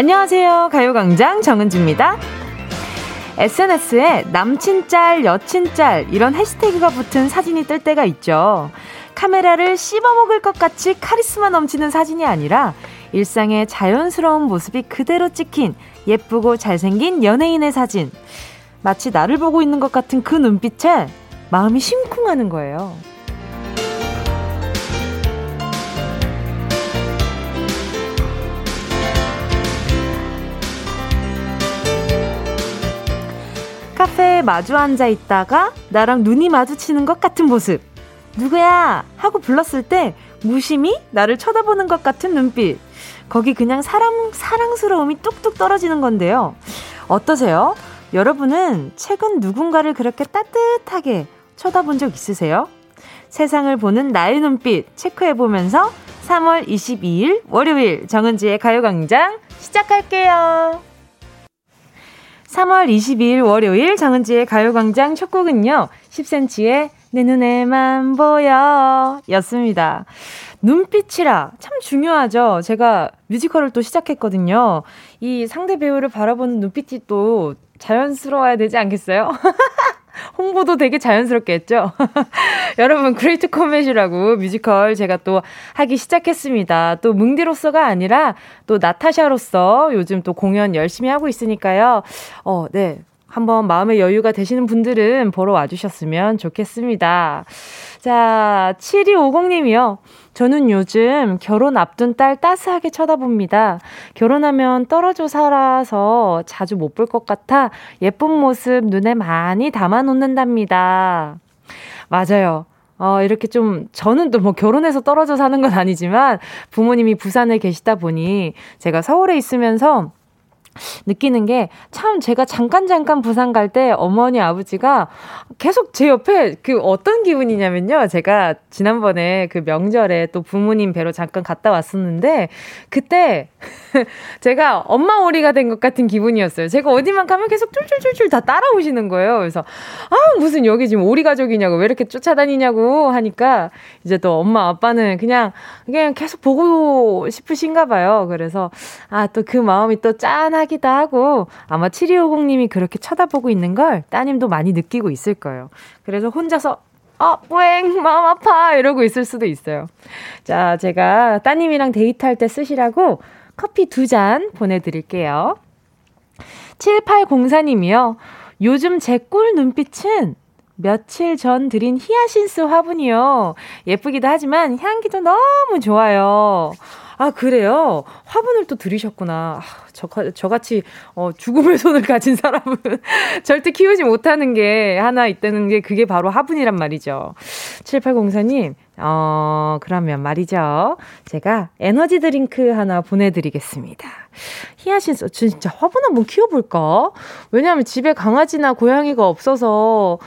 안녕하세요. 가요광장 정은지입니다. SNS에 남친짤, 여친짤 이런 해시태그가 붙은 사진이 뜰 때가 있죠. 카메라를 씹어먹을 것 같이 카리스마 넘치는 사진이 아니라 일상의 자연스러운 모습이 그대로 찍힌 예쁘고 잘생긴 연예인의 사진. 마치 나를 보고 있는 것 같은 그 눈빛에 마음이 심쿵하는 거예요. 카페에 마주 앉아 있다가 나랑 눈이 마주치는 것 같은 모습. 누구야? 하고 불렀을 때 무심히 나를 쳐다보는 것 같은 눈빛. 거기 그냥 사람, 사랑스러움이 뚝뚝 떨어지는 건데요. 어떠세요? 여러분은 최근 누군가를 그렇게 따뜻하게 쳐다본 적 있으세요? 세상을 보는 나의 눈빛 체크해보면서 3월 22일 월요일 정은지의 가요광장 시작할게요. 3월 22일 월요일 정은지의 가요광장 첫 곡은요. 10cm의 내 눈에만 보여 였습니다. 눈빛이란 참 중요하죠. 제가 뮤지컬을 또 시작했거든요. 이 상대 배우를 바라보는 눈빛이 또 자연스러워야 되지 않겠어요? 홍보도 되게 자연스럽게 했죠? 여러분, 그레이트 코멧이라고 뮤지컬 제가 또 하기 시작했습니다. 또 뭉디로서가 아니라 또 나타샤로서 요즘 또 공연 열심히 하고 있으니까요. 어, 네. 한번 마음의 여유가 되시는 분들은 보러 와주셨으면 좋겠습니다. 자, 7250님이요. 저는 요즘 결혼 앞둔 딸 따스하게 쳐다봅니다. 결혼하면 떨어져 살아서 자주 못 볼 것 같아 예쁜 모습 눈에 많이 담아 놓는답니다. 맞아요. 어, 이렇게 좀, 저는 또 뭐 결혼해서 떨어져 사는 건 아니지만 부모님이 부산에 계시다 보니 제가 서울에 있으면서 느끼는 게 참 제가 잠깐 잠깐 부산 갈 때 어머니 아버지가 계속 제 옆에 그 어떤 기분이냐면요. 제가 지난번에 그 명절에 또 부모님 뵈러 잠깐 갔다 왔었는데 그때 제가 엄마 오리가 된 것 같은 기분이었어요. 제가 어디만 가면 계속 쫄쫄쫄쫄 다 따라오시는 거예요. 그래서 아 무슨 여기 지금 오리 가족이냐고 왜 이렇게 쫓아다니냐고 하니까 이제 또 엄마 아빠는 그냥 그냥 계속 보고 싶으신가 봐요. 그래서 아 또 그 마음이 또 짠 하기도 하고 아마 7250님이 그렇게 쳐다보고 있는 걸 따님도 많이 느끼고 있을 거예요. 그래서 혼자서 아, 뿌잉, 마음 아파! 이러고 있을 수도 있어요. 자, 제가 따님이랑 데이트할 때 쓰시라고 커피 두 잔 보내드릴게요. 7804님이요. 요즘 제 꿀 눈빛은 며칠 전 들인 히아신스 화분이요. 예쁘기도 하지만 향기도 너무 좋아요. 아, 그래요? 화분을 또 들이셨구나. 아, 저, 저같이, 어, 죽음의 손을 가진 사람은 절대 키우지 못하는 게 하나 있다는 게 그게 바로 화분이란 말이죠. 7804님, 어, 그러면 말이죠. 제가 에너지 드링크 하나 보내드리겠습니다. 히아신스, 진짜 화분 한번 키워볼까? 왜냐하면 집에 강아지나 고양이가 없어서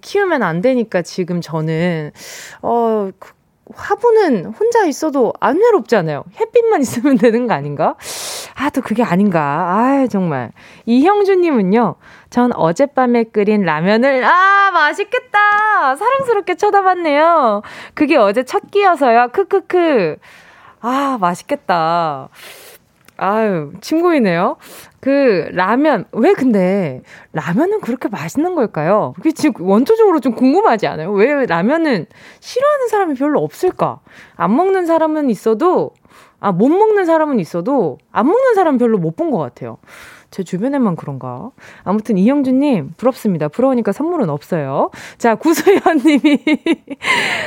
키우면 안 되니까 지금 저는, 어, 그 화분은 혼자 있어도 안 외롭잖아요. 햇빛만 있으면 되는 거 아닌가? 아, 또 그게 아닌가. 아, 정말. 이형주님은요, 전 어젯밤에 끓인 라면을, 아, 맛있겠다! 사랑스럽게 쳐다봤네요. 그게 어제 첫 끼여서요. 크크크. 아, 맛있겠다. 아유, 친구이네요. 그, 라면, 왜 근데, 라면은 그렇게 맛있는 걸까요? 그게 지금 원초적으로 좀 궁금하지 않아요? 왜 라면은 싫어하는 사람이 별로 없을까? 안 먹는 사람은 있어도, 아, 못 먹는 사람은 있어도, 안 먹는 사람은 별로 못 본 것 같아요. 제 주변에만 그런가? 아무튼 이형준님 부럽습니다. 부러우니까 선물은 없어요. 자 구소연님이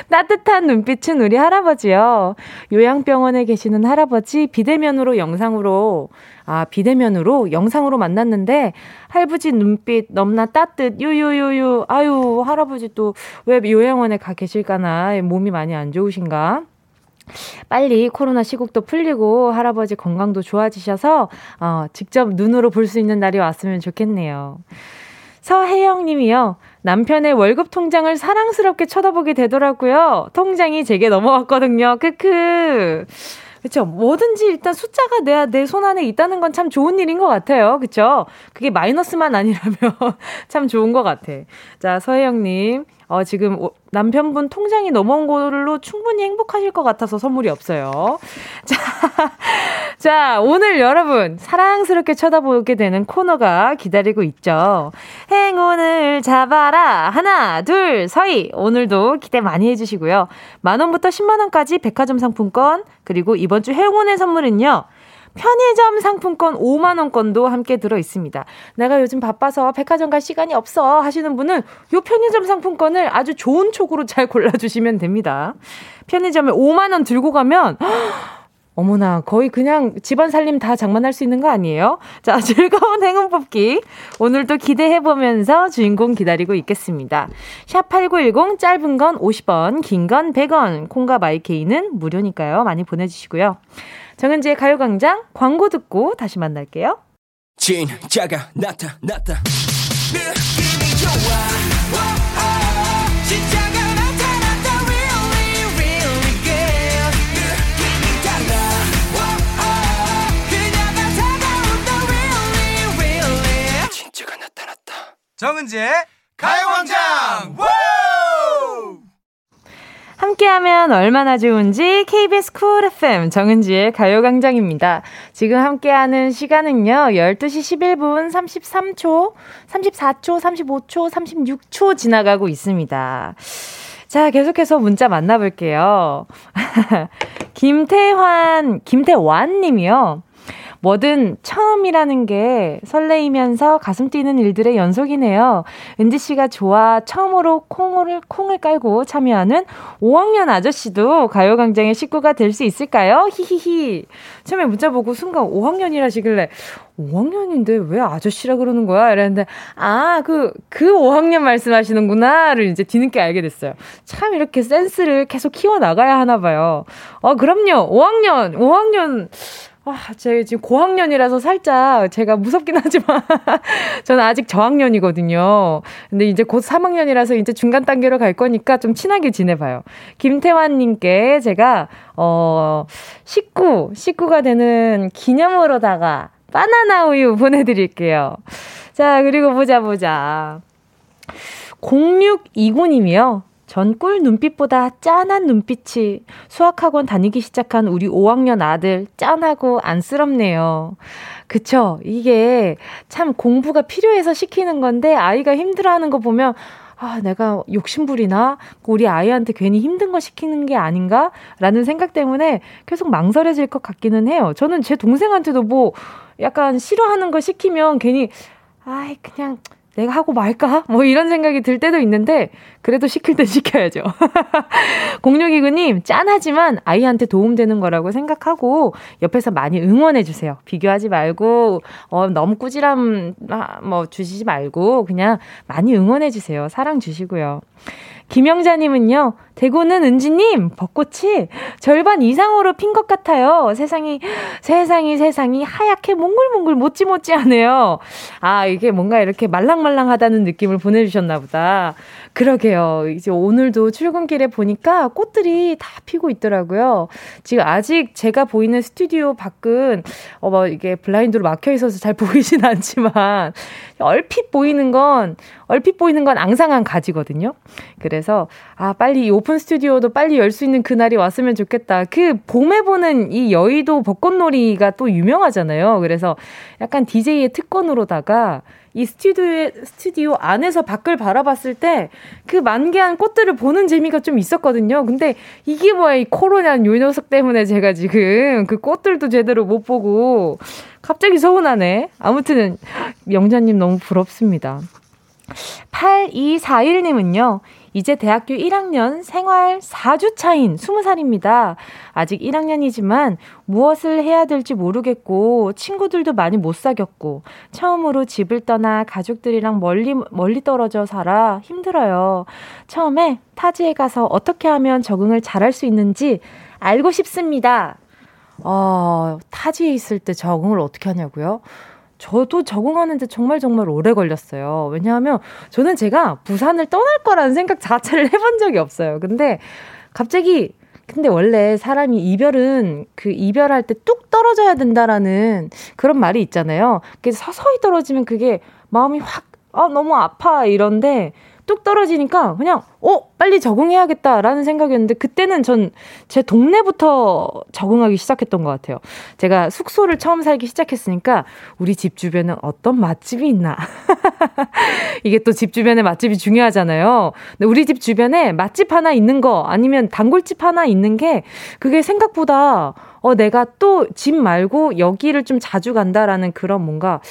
따뜻한 눈빛은 우리 할아버지요. 요양병원에 계시는 할아버지 비대면으로 영상으로 아 비대면으로 영상으로 만났는데 할부지 눈빛 넘나 따뜻 유유유유 아유 할아버지 또 왜 요양원에 가 계실까나 몸이 많이 안 좋으신가? 빨리 코로나 시국도 풀리고 할아버지 건강도 좋아지셔서 어, 직접 눈으로 볼 수 있는 날이 왔으면 좋겠네요. 서혜영 님이요. 남편의 월급 통장을 사랑스럽게 쳐다보게 되더라고요. 통장이 제게 넘어왔거든요. 크크. 그쵸. 뭐든지 일단 숫자가 내, 내 손 안에 있다는 건 참 좋은 일인 것 같아요. 그쵸. 그게 마이너스만 아니라면 참 좋은 것 같아. 자, 서혜영님. 어, 지금 남편분 통장이 넘어온 걸로 충분히 행복하실 것 같아서 선물이 없어요. 자, 자, 오늘 여러분 사랑스럽게 쳐다보게 되는 코너가 기다리고 있죠. 행운을 잡아라. 하나, 둘, 서희. 오늘도 기대 많이 해주시고요. 만원부터 10만원까지 백화점 상품권, 그리고 이번 주 행운의 선물은요. 편의점 상품권 5만원권도 함께 들어 있습니다. 내가 요즘 바빠서 백화점 갈 시간이 없어 하시는 분은 요 편의점 상품권을 아주 좋은 촉으로 잘 골라주시면 됩니다. 편의점에 5만원 들고 가면, 어머나, 거의 그냥 집안 살림 다 장만할 수 있는 거 아니에요? 자, 즐거운 행운 뽑기. 오늘도 기대해보면서 주인공 기다리고 있겠습니다. 샵8910 짧은 건 50원, 긴 건 100원, 콩과 마이케이는 무료니까요. 많이 보내주시고요. 정은지의 가요광장 광고 듣고 다시 만날게요. 진짜가 나타났다. 느낌이 좋아. 진짜가 나타났다. Really, really good. 느낌이 달라. 그녀가 다가온다. Really, really. 진짜가 나타났다. 정은지의 가요광장. 함께하면 얼마나 좋은지 KBS 쿨 FM 정은지의 가요광장입니다. 지금 함께하는 시간은요, 12시 11분 33초, 34초, 35초, 36초 지나가고 있습니다. 자, 계속해서 문자 만나볼게요. 김태환, 김태완 님이요. 뭐든 처음이라는 게 설레이면서 가슴 뛰는 일들의 연속이네요. 은지 씨가 좋아 처음으로 콩을 콩을 깔고 참여하는 5학년 아저씨도 가요광장의 식구가 될 수 있을까요? 히히히. 처음에 문자 보고 순간 5학년이라시길래 5학년인데 왜 아저씨라 그러는 거야? 이랬는데, 아, 그, 그 5학년 말씀하시는구나를 이제 뒤늦게 알게 됐어요. 참 이렇게 센스를 계속 키워나가야 하나 봐요. 어, 그럼요. 5학년, 5학년, 아, 제가 지금 고학년이라서 살짝 제가 무섭긴 하지만 저는 아직 저학년이거든요. 근데 이제 곧 3학년이라서 이제 중간 단계로 갈 거니까 좀 친하게 지내봐요. 김태환 님께 제가 어 식구, 식구가 되는 기념으로다가 바나나 우유 보내 드릴게요. 자, 그리고 보자, 보자. 0629님이요. 전 꿀 눈빛보다 짠한 눈빛이 수학학원 다니기 시작한 우리 5학년 아들 짠하고 안쓰럽네요. 그쵸? 이게 참 공부가 필요해서 시키는 건데 아이가 힘들어하는 거 보면 아, 내가 욕심부리나? 우리 아이한테 괜히 힘든 거 시키는 게 아닌가? 라는 생각 때문에 계속 망설여질 것 같기는 해요. 저는 제 동생한테도 뭐 약간 싫어하는 거 시키면 괜히, 아이, 그냥 내가 하고 말까? 뭐 이런 생각이 들 때도 있는데, 그래도 시킬 땐 시켜야죠. 0629님, 짠하지만 아이한테 도움되는 거라고 생각하고, 옆에서 많이 응원해주세요. 비교하지 말고, 어, 너무 꾸지람, 아, 뭐, 주시지 말고, 그냥 많이 응원해주세요. 사랑 주시고요. 김영자님은요, 대구는 은지님, 벚꽃이 절반 이상으로 핀 것 같아요. 세상이, 세상이, 세상이 하얗게 몽글몽글 모찌모찌하네요. 아, 이게 뭔가 이렇게 말랑말랑하다는 느낌을 보내주셨나 보다. 그러게요. 이제 오늘도 출근길에 보니까 꽃들이 다 피고 있더라고요. 지금 아직 제가 보이는 스튜디오 밖은, 어, 뭐, 이게 블라인드로 막혀 있어서 잘 보이진 않지만, 얼핏 보이는 건, 얼핏 보이는 건 앙상한 가지거든요. 그래서, 아, 빨리 오픈 스튜디오도 빨리 열 수 있는 그날이 왔으면 좋겠다. 그 봄에 보는 이 여의도 벚꽃놀이가 또 유명하잖아요. 그래서 약간 DJ의 특권으로다가 이 스튜디오에, 스튜디오 안에서 밖을 바라봤을 때 그 만개한 꽃들을 보는 재미가 좀 있었거든요. 근데 이게 뭐야, 이 코로나 요 녀석 때문에 제가 지금 그 꽃들도 제대로 못 보고 갑자기 서운하네. 아무튼 영자님 너무 부럽습니다. 8241님은요, 이제 대학교 1학년 생활 4주 차인 20살입니다. 아직 1학년이지만 무엇을 해야 될지 모르겠고 친구들도 많이 못 사귀었고 처음으로 집을 떠나 가족들이랑 멀리 멀리 떨어져 살아 힘들어요. 처음에 타지에 가서 어떻게 하면 적응을 잘할 수 있는지 알고 싶습니다. 어, 타지에 있을 때 적응을 어떻게 하냐고요? 저도 적응하는데 정말 정말 오래 걸렸어요. 왜냐하면 저는 제가 부산을 떠날 거라는 생각 자체를 해본 적이 없어요. 근데 갑자기 근데 원래 사람이 이별은 그 이별할 때 뚝 떨어져야 된다라는 그런 말이 있잖아요. 그래서 서서히 떨어지면 그게 마음이 확, 아, 너무 아파. 이런데 뚝 떨어지니까 그냥 어 빨리 적응해야겠다라는 생각이었는데 그때는 전 제 동네부터 적응하기 시작했던 것 같아요. 제가 숙소를 처음 살기 시작했으니까 우리 집 주변에 어떤 맛집이 있나 이게 또 집 주변에 맛집이 중요하잖아요. 근데 우리 집 주변에 맛집 하나 있는 거 아니면 단골집 하나 있는 게 그게 생각보다 어 내가 또 집 말고 여기를 좀 자주 간다라는 그런 뭔가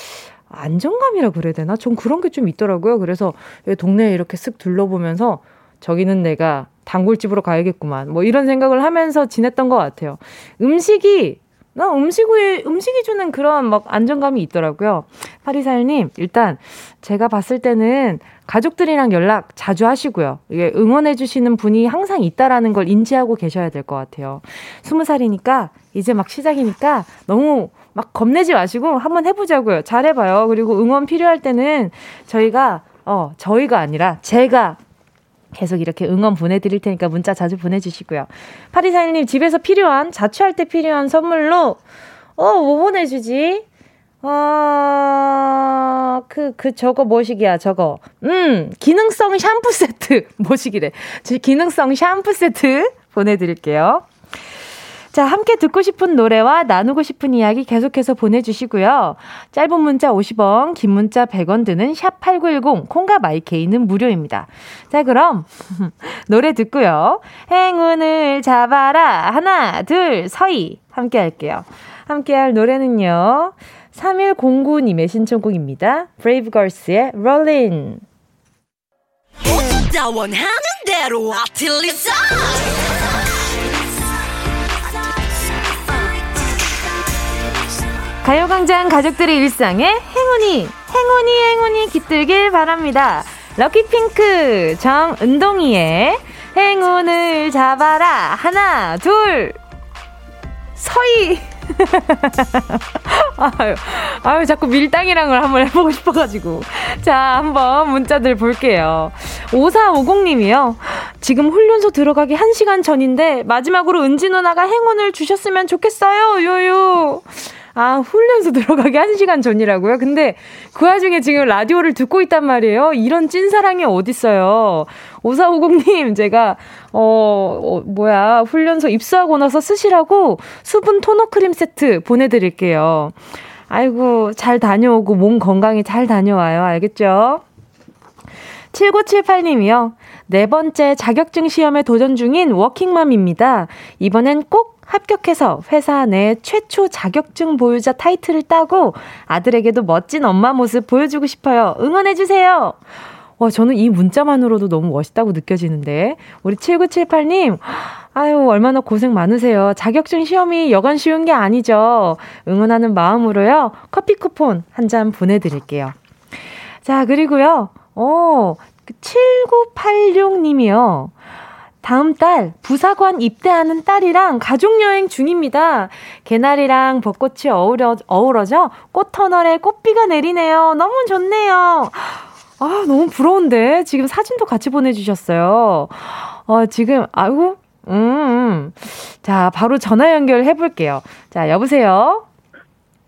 안정감이라 그래야 되나? 전 그런 게 좀 있더라고요. 그래서 동네에 이렇게 쓱 둘러보면서 저기는 내가 단골집으로 가야겠구만. 뭐 이런 생각을 하면서 지냈던 것 같아요. 음식이 나 음식이, 음식이 주는 그런 막 안정감이 있더라고요. 파리사일님, 일단 제가 봤을 때는 가족들이랑 연락 자주 하시고요. 이게 응원해 주시는 분이 항상 있다라는 걸 인지하고 계셔야 될 것 같아요. 스무 살이니까, 이제 막 시작이니까 너무 막 겁내지 마시고 한번 해보자고요. 잘해봐요. 그리고 응원 필요할 때는 저희가, 어, 저희가 아니라 제가 계속 이렇게 응원 보내드릴 테니까 문자 자주 보내주시고요. 파리사장님 집에서 필요한, 자취할 때 필요한 선물로, 어, 뭐 보내주지? 어, 그, 그, 저거 뭐시기야, 저거. 음, 기능성 샴푸 세트. 뭐시기래. 기능성 샴푸 세트 보내드릴게요. 자, 함께 듣고 싶은 노래와 나누고 싶은 이야기 계속해서 보내주시고요. 짧은 문자 50원, 긴 문자 100원 드는 샵8910, 콩과 마이케이는 무료입니다. 자, 그럼, 노래 듣고요. 행운을 잡아라. 하나, 둘, 서희. 함께 할게요. 함께 할 노래는요. 3109님의 신청곡입니다. 브레이브걸스의 Rollin'. 가요광장 가족들의 일상에 행운이, 행운이, 행운이 깃들길 바랍니다. 럭키핑크 정은동이의 행운을 잡아라. 하나, 둘, 서희. 아유, 아유, 자꾸 밀당이랑을 한번 해보고 싶어가지고. 자, 한번 문자들 볼게요. 5450님이요. 지금 훈련소 들어가기 1시간 전인데, 마지막으로 은지 누나가 행운을 주셨으면 좋겠어요, 요요. 아, 훈련소 들어가기 한 시간 전이라고요? 근데 그 와중에 지금 라디오를 듣고 있단 말이에요? 이런 찐사랑이 어딨어요. 5450님, 제가, 어, 어, 뭐야, 훈련소 입수하고 나서 쓰시라고 수분 토너 크림 세트 보내드릴게요. 아이고, 잘 다녀오고 몸 건강히 잘 다녀와요. 알겠죠? 7978님이요. 네 번째 자격증 시험에 도전 중인 워킹맘입니다. 이번엔 꼭 합격해서 회사 내 최초 자격증 보유자 타이틀을 따고 아들에게도 멋진 엄마 모습 보여주고 싶어요. 응원해주세요. 와, 저는 이 문자만으로도 너무 멋있다고 느껴지는데. 우리 7978님, 아유, 얼마나 고생 많으세요. 자격증 시험이 여간 쉬운 게 아니죠. 응원하는 마음으로요. 커피 쿠폰 한 잔 보내드릴게요. 자, 그리고요. 어, 7986님이요. 다음 달 부사관 입대하는 딸이랑 가족여행 중입니다. 개나리랑 벚꽃이 어우러, 어우러져 꽃터널에 꽃비가 내리네요. 너무 좋네요. 아, 너무 부러운데? 지금 사진도 같이 보내주셨어요. 어, 지금, 아이고, 음, 음. 자, 바로 전화 연결해 볼게요. 자, 여보세요?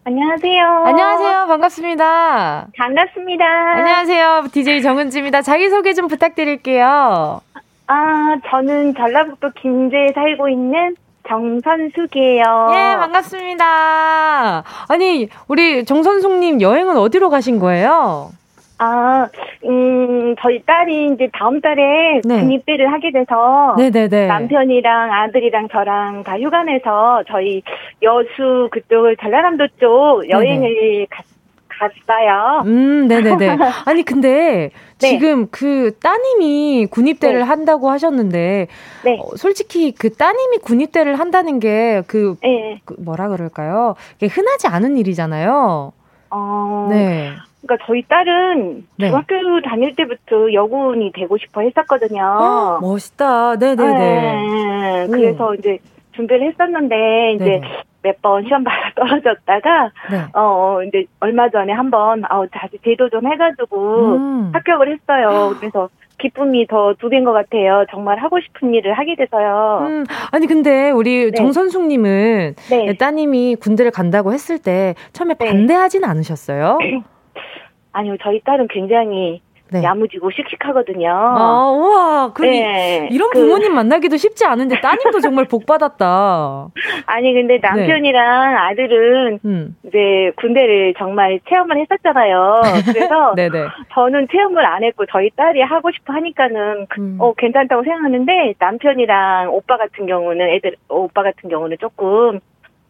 안녕하세요. 안녕하세요. 반갑습니다. 반갑습니다. 안녕하세요. DJ 정은지입니다. 자기소개 좀 부탁드릴게요. 아, 저는 전라북도 김제에 살고 있는 정선숙이에요. 예, 반갑습니다. 아니, 우리 정선숙님 여행은 어디로 가신 거예요? 아, 음, 저희 딸이 이제 다음 달에 네. 군입대를 하게 돼서 네네네. 남편이랑 아들이랑 저랑 다 휴가 내서 저희 여수 그쪽을 전라남도 쪽 여행을 갔, 갔어요. 음, 네네네. 아니, 근데 네. 지금 그 따님이 군입대를 네. 한다고 하셨는데, 네. 어, 솔직히 그 따님이 군입대를 한다는 게 그, 네. 그 뭐라 그럴까요? 흔하지 않은 일이잖아요. 어, 네. 그러니까 저희 딸은 네. 중학교 다닐 때부터 여군이 되고 싶어 했었거든요. 어, 멋있다. 네네네. 네, 그래서 음. 이제 준비를 했었는데 이제 몇 번 시험 봐서 떨어졌다가 네. 어 이제 얼마 전에 한번 아우 다시 재도전 해가지고 음. 합격을 했어요. 그래서 기쁨이 더 두 배인 것 같아요. 정말 하고 싶은 일을 하게 돼서요. 음, 아니 근데 우리 네. 정선숙님은 네. 따님이 군대를 간다고 했을 때 처음에 네. 반대하진 않으셨어요? 아니요, 저희 딸은 굉장히 네. 야무지고 씩씩하거든요. 아, 우와. 그 네. 이런 그 부모님 그... 만나기도 쉽지 않은데 따님도 정말 복 받았다. 아니 근데 남편이랑 네. 아들은 음. 이제 군대를 정말 체험을 했었잖아요. 그래서 저는 체험을 안 했고 저희 딸이 하고 싶어 하니까는 그, 음. 어 괜찮다고 생각하는데 남편이랑 오빠 같은 경우는 애들 오빠 같은 경우는 조금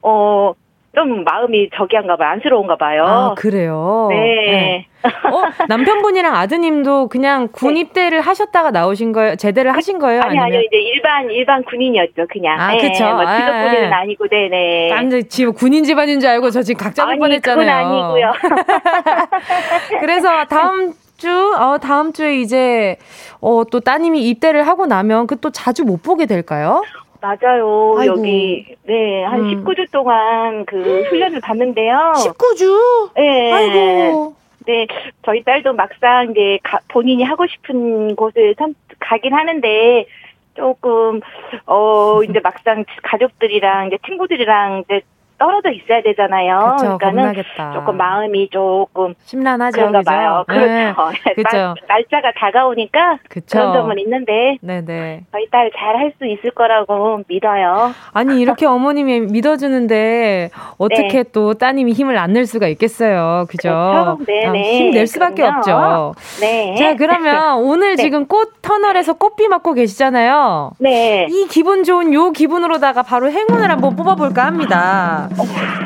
어 좀 마음이 저기한가 봐요. 안쓰러운가 봐요. 아, 그래요? 네. 네. 어, 남편분이랑 아드님도 그냥 군 네. 입대를 하셨다가 나오신 거예요? 제대를 하신 거예요? 아니, 아니면? 아니요. 이제 일반, 일반 군인이었죠, 그냥. 아, 네, 그쵸. 뭐 직업 아, 군인은 아니고, 네네. 깜짝 지금 군인 집안인 줄 알고 저 지금 각자 뻔 했잖아요. 그건 아니고요. 그래서 다음 주, 어, 다음 주에 이제, 어, 또 따님이 입대를 하고 나면 그 또 자주 못 보게 될까요? 맞아요. 아이고. 여기 네, 한 음. 19주 동안 그 훈련을 받는데요. 19주? 네. 아이고. 네, 저희 딸도 막상 이제 가, 본인이 하고 싶은 곳을 선, 가긴 하는데 조금 어 이제 막상 가족들이랑 이제 친구들이랑 이제 떨어져 있어야 되잖아요. 그쵸, 그러니까는 겁나겠다. 조금 마음이 조금 심란하죠. 그런가 그죠? 봐요. 네. 그렇죠. 그쵸. 날 짜가 다가오니까 그쵸. 그런 점은 있는데 네네. 저희 딸 잘 할 수 있을 거라고 믿어요. 아니 이렇게 어머님이 믿어주는데 어떻게 네. 또 따님이 힘을 안 낼 수가 있겠어요. 그죠? 그렇죠? 네네. 아, 힘낼 수밖에 그럼요. 없죠. 네. 자 그러면 오늘 네. 지금 꽃 터널에서 꽃비 맞고 계시잖아요. 네. 이 기분 좋은 요 기분으로다가 바로 행운을 한번 뽑아볼까 합니다.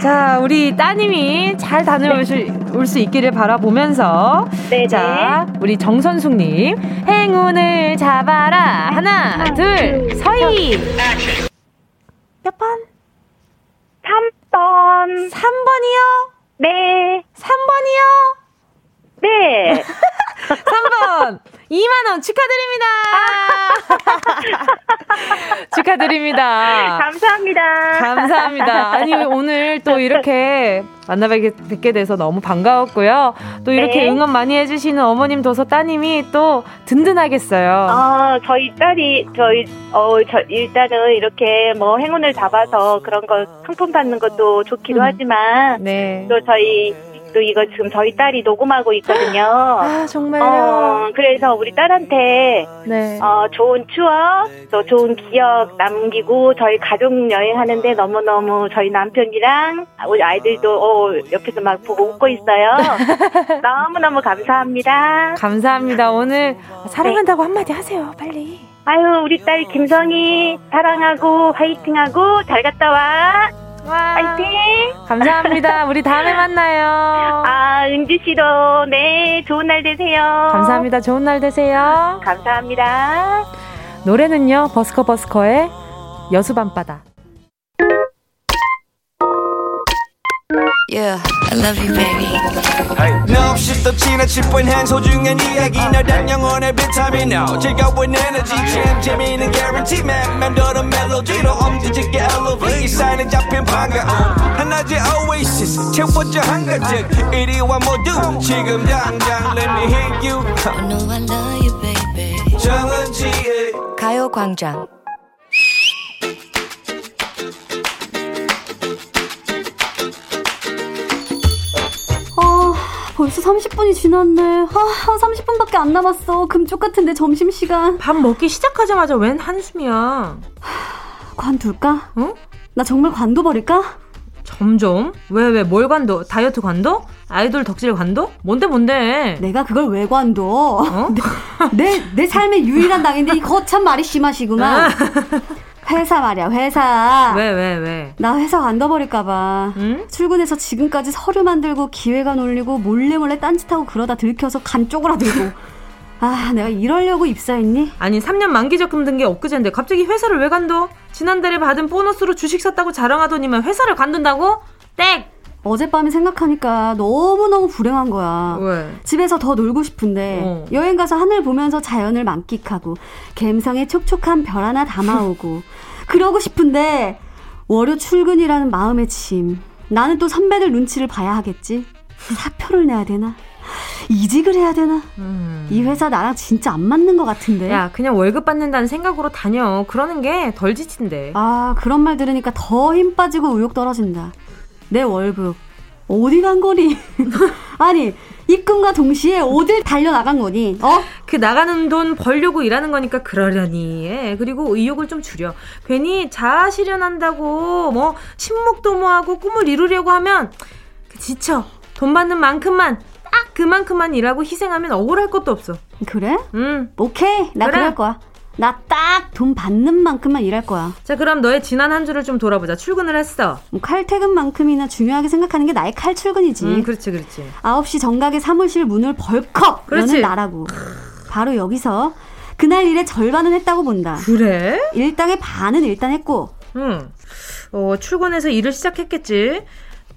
자, 우리 따님이 잘 다녀올 수 있기를 바라보면서. 네. 자, 우리 정선숙님. 행운을 잡아라. 하나, 둘, 서희. 몇 번? 3번. 3번이요? 네. 3번이요? 네. 3번. 2만 원 축하드립니다. 축하드립니다. 감사합니다. 감사합니다. 아니, 오늘 또 이렇게 만나뵙게 돼서 너무 반가웠고요. 또 이렇게 네. 응원 많이 해주시는 어머님 도서 따님이 또 든든하겠어요. 아, 저희 딸이, 저희, 어, 저, 일단은 이렇게 뭐 행운을 잡아서 그런 거 상품 받는 것도 좋기도 음. 하지만, 네. 또 저희 또 이거 지금 저희 딸이 녹음하고 있거든요. 아, 정말요? 어, 그래서 우리 딸한테 네. 어, 좋은 추억, 또 좋은 기억 남기고 저희 가족 여행하는데 너무너무 저희 남편이랑 우리 아이들도 어, 옆에서 막 보고 웃고 있어요. 너무너무 감사합니다. 감사합니다. 오늘 사랑한다고 네. 한마디 하세요. 빨리. 아유, 우리 딸 김성희 사랑하고 화이팅하고 잘 갔다 와. 와. 파이팅! 감사합니다. 우리 다음에 만나요. 아, 은지 씨도, 네, 좋은 날 되세요. 감사합니다. 좋은 날 되세요. 감사합니다. 노래는요, 버스커 버스커의 여수밤바다. Yeah, I love you, baby. 너 없이 또 지나칠 뻔한 소중한 이야기. 너란 영혼의 비타민. No 즐거운 에너지. 참 재미있는 guarantee man. 맘대로 멜로디로 엄지짓게 elevate 이 사인은 잡힌 반가움 하나의 oasis. 채워져 한가득. 이리와 모두 지금 당장 let me hit you. I know I love you, baby. 정은지의 가요광장 벌써 30분이 지났네. 아, 30분밖에 안 남았어. 금쪽 같은데 점심시간. 밥 먹기 시작하자마자 웬 한숨이야. 관둘까? 응? 나 정말 관둬버릴까? 점점? 왜, 왜, 뭘 관둬? 다이어트 관둬? 아이돌 덕질 관둬? 뭔데, 뭔데? 내가 그걸 왜 관둬? 어? 내, 내 삶의 유일한 당인데 이 거참 말이 심하시구만. 아. 회사 말이야, 회사. 왜, 왜, 왜? 나 회사 간둬버릴까봐. 응? 출근해서 지금까지 서류 만들고 기획안 올리고 몰래 몰래 딴짓하고 그러다 들켜서 간 쪼그라들고. 아, 내가 이러려고 입사했니? 아니, 3년 만기 적금 든 게 엊그제인데 갑자기 회사를 왜 간둬? 지난달에 받은 보너스로 주식 샀다고 자랑하더니만 회사를 간둔다고? 땡! 어젯밤에 생각하니까 너무너무 불행한 거야. 왜? 집에서 더 놀고 싶은데 어. 여행 가서 하늘 보면서 자연을 만끽하고 갬성에 촉촉한 별 하나 담아오고 그러고 싶은데 월요 출근이라는 마음의 짐. 나는 또 선배들 눈치를 봐야 하겠지. 사표를 내야 되나? 이직을 해야 되나? 음. 이 회사 나랑 진짜 안 맞는 것 같은데. 야, 그냥 월급 받는다는 생각으로 다녀. 그러는 게 덜 지친대. 아, 그런 말 들으니까 더 힘 빠지고 의욕 떨어진다. 내 월급 어디 간 거니? 아니 입금과 동시에 어딜 달려 나간 거니? 어? 그 나가는 돈 벌려고 일하는 거니까 그러려니. 예. 그리고 의욕을 좀 줄여. 괜히 자아 실현한다고 뭐 친목도모하고 꿈을 이루려고 하면 그 지쳐. 돈 받는 만큼만 딱 그만큼만 일하고 희생하면 억울할 것도 없어. 그래? 응. 오케이. 나 그래. 그럴 거야. 나 딱 돈 받는 만큼만 일할 거야. 자, 그럼 너의 지난 한 주를 좀 돌아보자. 출근을 했어. 뭐 칼퇴근만큼이나 중요하게 생각하는 게 나의 칼출근이지. 음, 그렇지, 그렇지. 9시 정각에 사무실 문을 벌컥 그렇지. 여는 나라고. 바로 여기서 그날 일의 절반은 했다고 본다. 그래? 일당의 반은 일단 했고. 응. 어, 출근해서 일을 시작했겠지.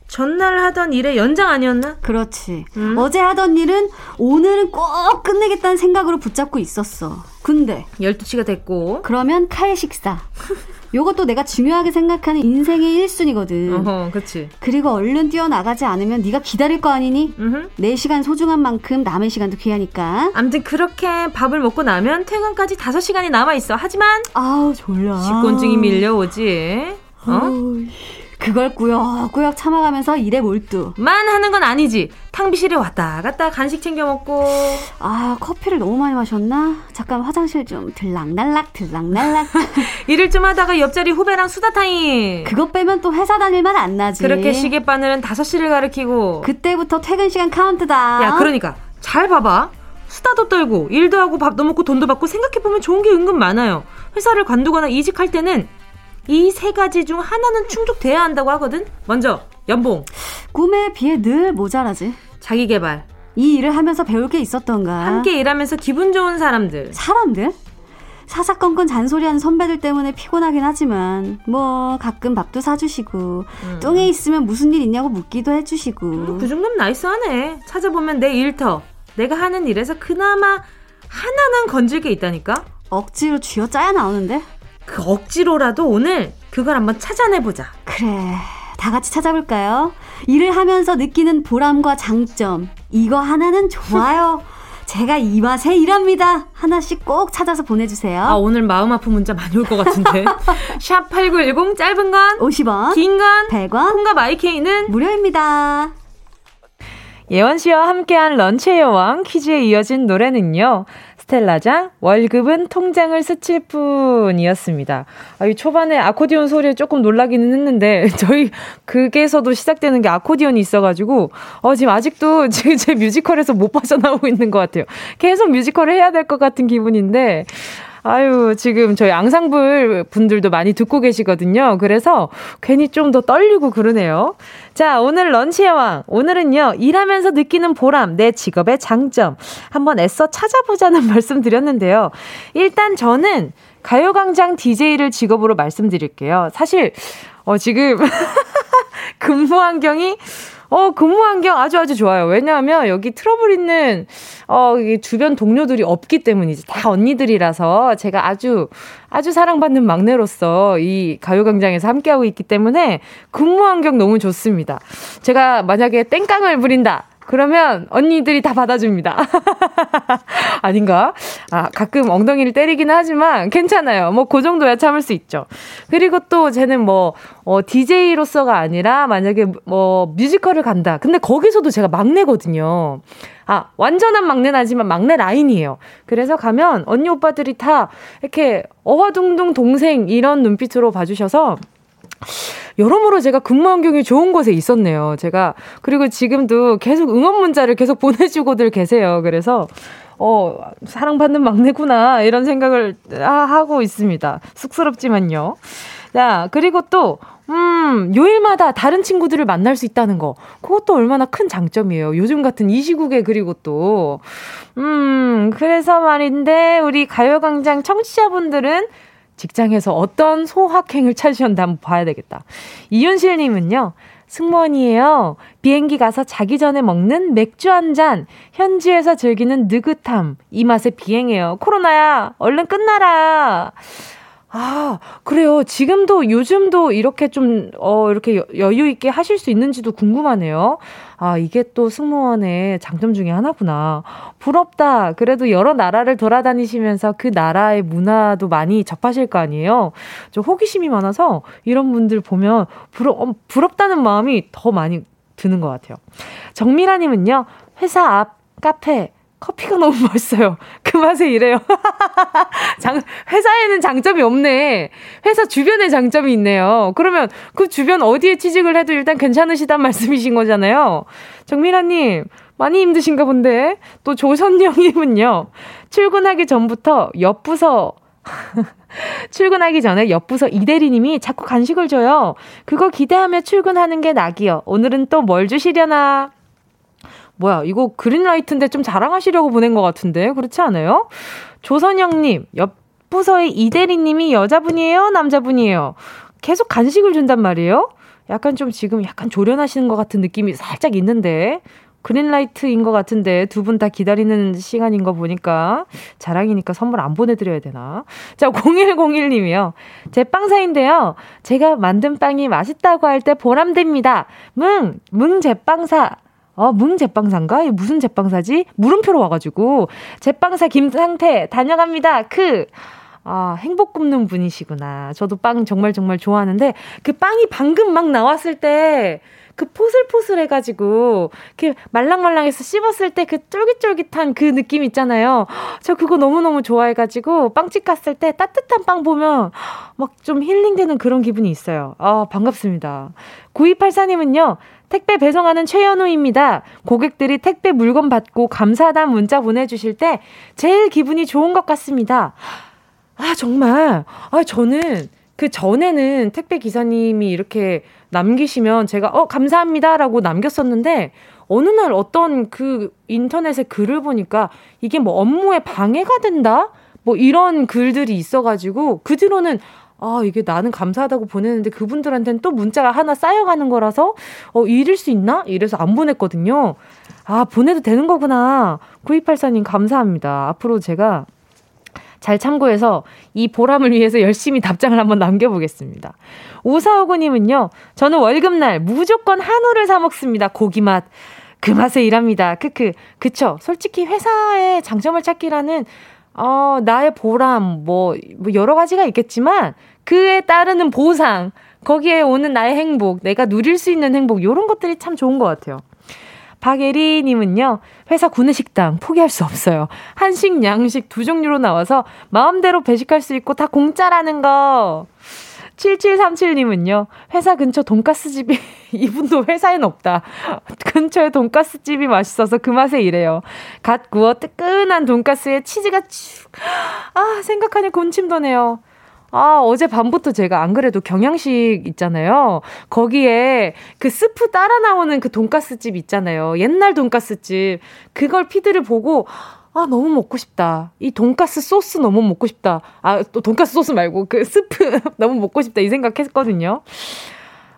전날 하던 일의 연장 아니었나? 그렇지. 음? 어제 하던 일은 오늘은 꼭 끝내겠다는 생각으로 붙잡고 있었어. 근데 12시가 됐고 그러면 칼 식사. 요것도 내가 중요하게 생각하는 인생의 1순위거든. 어허, 그치. 그리고 얼른 뛰어나가지 않으면 네가 기다릴 거 아니니? 음흠. 4시간 소중한 만큼 남은 시간도 귀하니까. 암튼 그렇게 밥을 먹고 나면 퇴근까지 5시간이 남아있어. 하지만 아우 졸려. 식곤증이 밀려오지. 어? 어우, 그걸 꾸역꾸역 참아가면서 일에 몰두. 만 하는 건 아니지. 탕비실에 왔다 갔다 간식 챙겨 먹고. 아, 커피를 너무 많이 마셨나? 잠깐 화장실 좀 들락날락, 들락날락. 일을 좀 하다가 옆자리 후배랑 수다 타임. 그것 빼면 또 회사 다닐만 안 나지. 그렇게 시계 바늘은 5시를 가리키고. 그때부터 퇴근 시간 카운트다. 야, 그러니까. 잘 봐봐. 수다도 떨고, 일도 하고, 밥도 먹고, 돈도 받고, 생각해보면 좋은 게 은근 많아요. 회사를 관두거나 이직할 때는 이 세 가지 중 하나는 충족돼야 한다고 하거든? 먼저, 연봉. 꿈에 비해 늘 모자라지. 자기 개발. 이 일을 하면서 배울 게 있었던가. 함께 일하면서 기분 좋은 사람들. 사람들? 사사건건 잔소리하는 선배들 때문에 피곤하긴 하지만 뭐 가끔 밥도 사주시고 음. 뚱에 있으면 무슨 일 있냐고 묻기도 해주시고 음, 그 정도면 나이스하네 찾아보면 내 일터 내가 하는 일에서 그나마 하나는 건질 게 있다니까 억지로 쥐어짜야 나오는데 그 억지로라도 오늘 그걸 한번 찾아내보자. 그래. 다 같이 찾아볼까요? 일을 하면서 느끼는 보람과 장점. 이거 하나는 좋아요. 제가 이 맛에 일합니다. 하나씩 꼭 찾아서 보내주세요. 아, 오늘 마음 아픈 문자 많이 올 것 같은데. 샵 8910 짧은 건 50원, 긴 건 100원, 콩과 마이케이는 무료입니다. 예원 씨와 함께한 런치의 여왕 퀴즈에 이어진 노래는요. 스텔라장 월급은 통장을 스칠 뿐이었습니다. 아, 이 초반에 아코디언 소리에 조금 놀라기는 했는데 저희 극에서도 시작되는 게 아코디언이 있어가지고 어, 지금 아직도 지금 제 뮤지컬에서 못 빠져나오고 있는 것 같아요. 계속 뮤지컬을 해야 될 것 같은 기분인데 아유, 지금 저희 앙상블 분들도 많이 듣고 계시거든요. 그래서 괜히 좀 더 떨리고 그러네요. 자, 오늘 런치 여왕. 오늘은요, 일하면서 느끼는 보람, 내 직업의 장점. 한번 애써 찾아보자는 말씀 드렸는데요. 일단 저는 가요광장 DJ를 직업으로 말씀드릴게요. 사실, 어, 지금, 근무 환경이 어, 근무 환경 아주 아주 좋아요. 왜냐하면 여기 트러블 있는, 어, 주변 동료들이 없기 때문이지. 다 언니들이라서 제가 아주, 아주 사랑받는 막내로서 이 가요광장에서 함께하고 있기 때문에 근무 환경 너무 좋습니다. 제가 만약에 땡깡을 부린다. 그러면 언니들이 다 받아줍니다. 아닌가? 아, 가끔 엉덩이를 때리긴 하지만 괜찮아요. 뭐, 그 정도야 참을 수 있죠. 그리고 또 쟤는 뭐, 어, DJ로서가 아니라 만약에 뭐, 뮤지컬을 간다. 근데 거기서도 제가 막내거든요. 아, 완전한 막내는 아니지만 막내 라인이에요. 그래서 가면 언니 오빠들이 다 이렇게 어화둥둥 동생 이런 눈빛으로 봐주셔서 여러모로 제가 근무 환경이 좋은 곳에 있었네요. 제가 그리고 지금도 계속 응원 문자를 계속 보내주고들 계세요. 그래서 어 사랑받는 막내구나 이런 생각을 하고 있습니다. 쑥스럽지만요. 자 그리고 또 음, 요일마다 다른 친구들을 만날 수 있다는 거. 그것도 얼마나 큰 장점이에요. 요즘 같은 이 시국에 그리고 또. 음, 그래서 말인데, 우리 가요광장 청취자분들은 직장에서 어떤 소확행을 찾으셨는지 한번 봐야 되겠다. 이윤실 님은요, 승무원이에요. 비행기 가서 자기 전에 먹는 맥주 한 잔, 현지에서 즐기는 느긋함, 이 맛에 비행해요. 코로나야, 얼른 끝나라. 아, 그래요. 지금도, 요즘도 이렇게 좀, 어, 이렇게 여유있게 하실 수 있는지도 궁금하네요. 아, 이게 또 승무원의 장점 중에 하나구나. 부럽다. 그래도 여러 나라를 돌아다니시면서 그 나라의 문화도 많이 접하실 거 아니에요. 좀 호기심이 많아서 이런 분들 보면 부러, 어, 부럽다는 마음이 더 많이 드는 것 같아요. 정미라님은요, 회사 앞 카페 커피가 너무 맛있어요. 그 맛에 이래요. 장, 회사에는 장점이 없네. 회사 주변에 장점이 있네요. 그러면 그 주변 어디에 취직을 해도 일단 괜찮으시단 말씀이신 거잖아요. 정미라님, 많이 힘드신가 본데. 또 조선영님은요, 출근하기 전부터 옆 부서, 출근하기 전에 옆 부서 이대리님이 자꾸 간식을 줘요. 그거 기대하며 출근하는 게 낙이요. 오늘은 또 뭘 주시려나? 뭐야, 이거 그린라이트인데 좀 자랑하시려고 보낸 것 같은데. 그렇지 않아요? 조선영님, 옆 부서의 이대리님이 여자분이에요? 남자분이에요? 계속 간식을 준단 말이에요? 약간 좀 지금 약간 조련하시는 것 같은 느낌이 살짝 있는데. 그린라이트인 것 같은데 두 분 다 기다리는 시간인 거 보니까 자랑이니까 선물 안 보내드려야 되나? 자, 0101님이요. 제 빵사인데요. 제가 만든 빵이 맛있다고 할 때 보람됩니다. 뭉! 뭉 제빵사. 어, 뭉 제빵사인가? 무슨 제빵사지? 물음표로 와가지고. 제빵사 김상태, 다녀갑니다. 크! 아, 행복 굽는 분이시구나. 저도 빵 정말 정말 좋아하는데, 그 빵이 방금 막 나왔을 때, 그 포슬포슬 해가지고, 이렇게 말랑말랑해서 씹었을 때 그 쫄깃쫄깃한 그 느낌 있잖아요. 저 그거 너무너무 좋아해가지고, 빵집 갔을 때 따뜻한 빵 보면 막 좀 힐링되는 그런 기분이 있어요. 아, 반갑습니다. 9284님은요, 택배 배송하는 최연우입니다. 고객들이 택배 물건 받고 감사하다는 문자 보내주실 때 제일 기분이 좋은 것 같습니다. 아, 정말. 아, 저는 그 전에는 택배 기사님이 이렇게 남기시면 제가 어, 감사합니다라고 남겼었는데 어느 날 어떤 그 인터넷에 글을 보니까 이게 뭐 업무에 방해가 된다? 뭐 이런 글들이 있어가지고 그 뒤로는 아, 이게 나는 감사하다고 보내는데 그분들한테는 또 문자가 하나 쌓여가는 거라서, 어, 잃을 수 있나? 이래서 안 보냈거든요. 아, 보내도 되는 거구나. 9284님 감사합니다. 앞으로 제가 잘 참고해서 이 보람을 위해서 열심히 답장을 한번 남겨보겠습니다. 오사오구님은요, 저는 월급날 무조건 한우를 사먹습니다. 고기 맛. 그 맛에 일합니다. 크크. 그쵸. 솔직히 회사의 장점을 찾기라는 어, 나의 보람, 뭐, 뭐, 여러 가지가 있겠지만, 그에 따르는 보상, 거기에 오는 나의 행복, 내가 누릴 수 있는 행복, 요런 것들이 참 좋은 것 같아요. 박예리님은요, 회사 구내식당 포기할 수 없어요. 한식, 양식 두 종류로 나와서 마음대로 배식할 수 있고 다 공짜라는 거. 7737님은요, 회사 근처 돈가스 집이, 이분도 회사엔 없다. 근처에 돈가스 집이 맛있어서 그 맛에 이래요. 갓 구워 뜨끈한 돈가스에 치즈가 쭉, 아, 생각하니 군침 도네요. 아, 어제 밤부터 제가 안 그래도 경양식 있잖아요. 거기에 그 스프 따라 나오는 그 돈가스 집 있잖아요. 옛날 돈가스 집. 그걸 feed를 보고, 아, 너무 먹고 싶다. 이 돈가스 소스 너무 먹고 싶다. 아, 또 돈가스 소스 말고 그 스프 너무 먹고 싶다. 이 생각했거든요.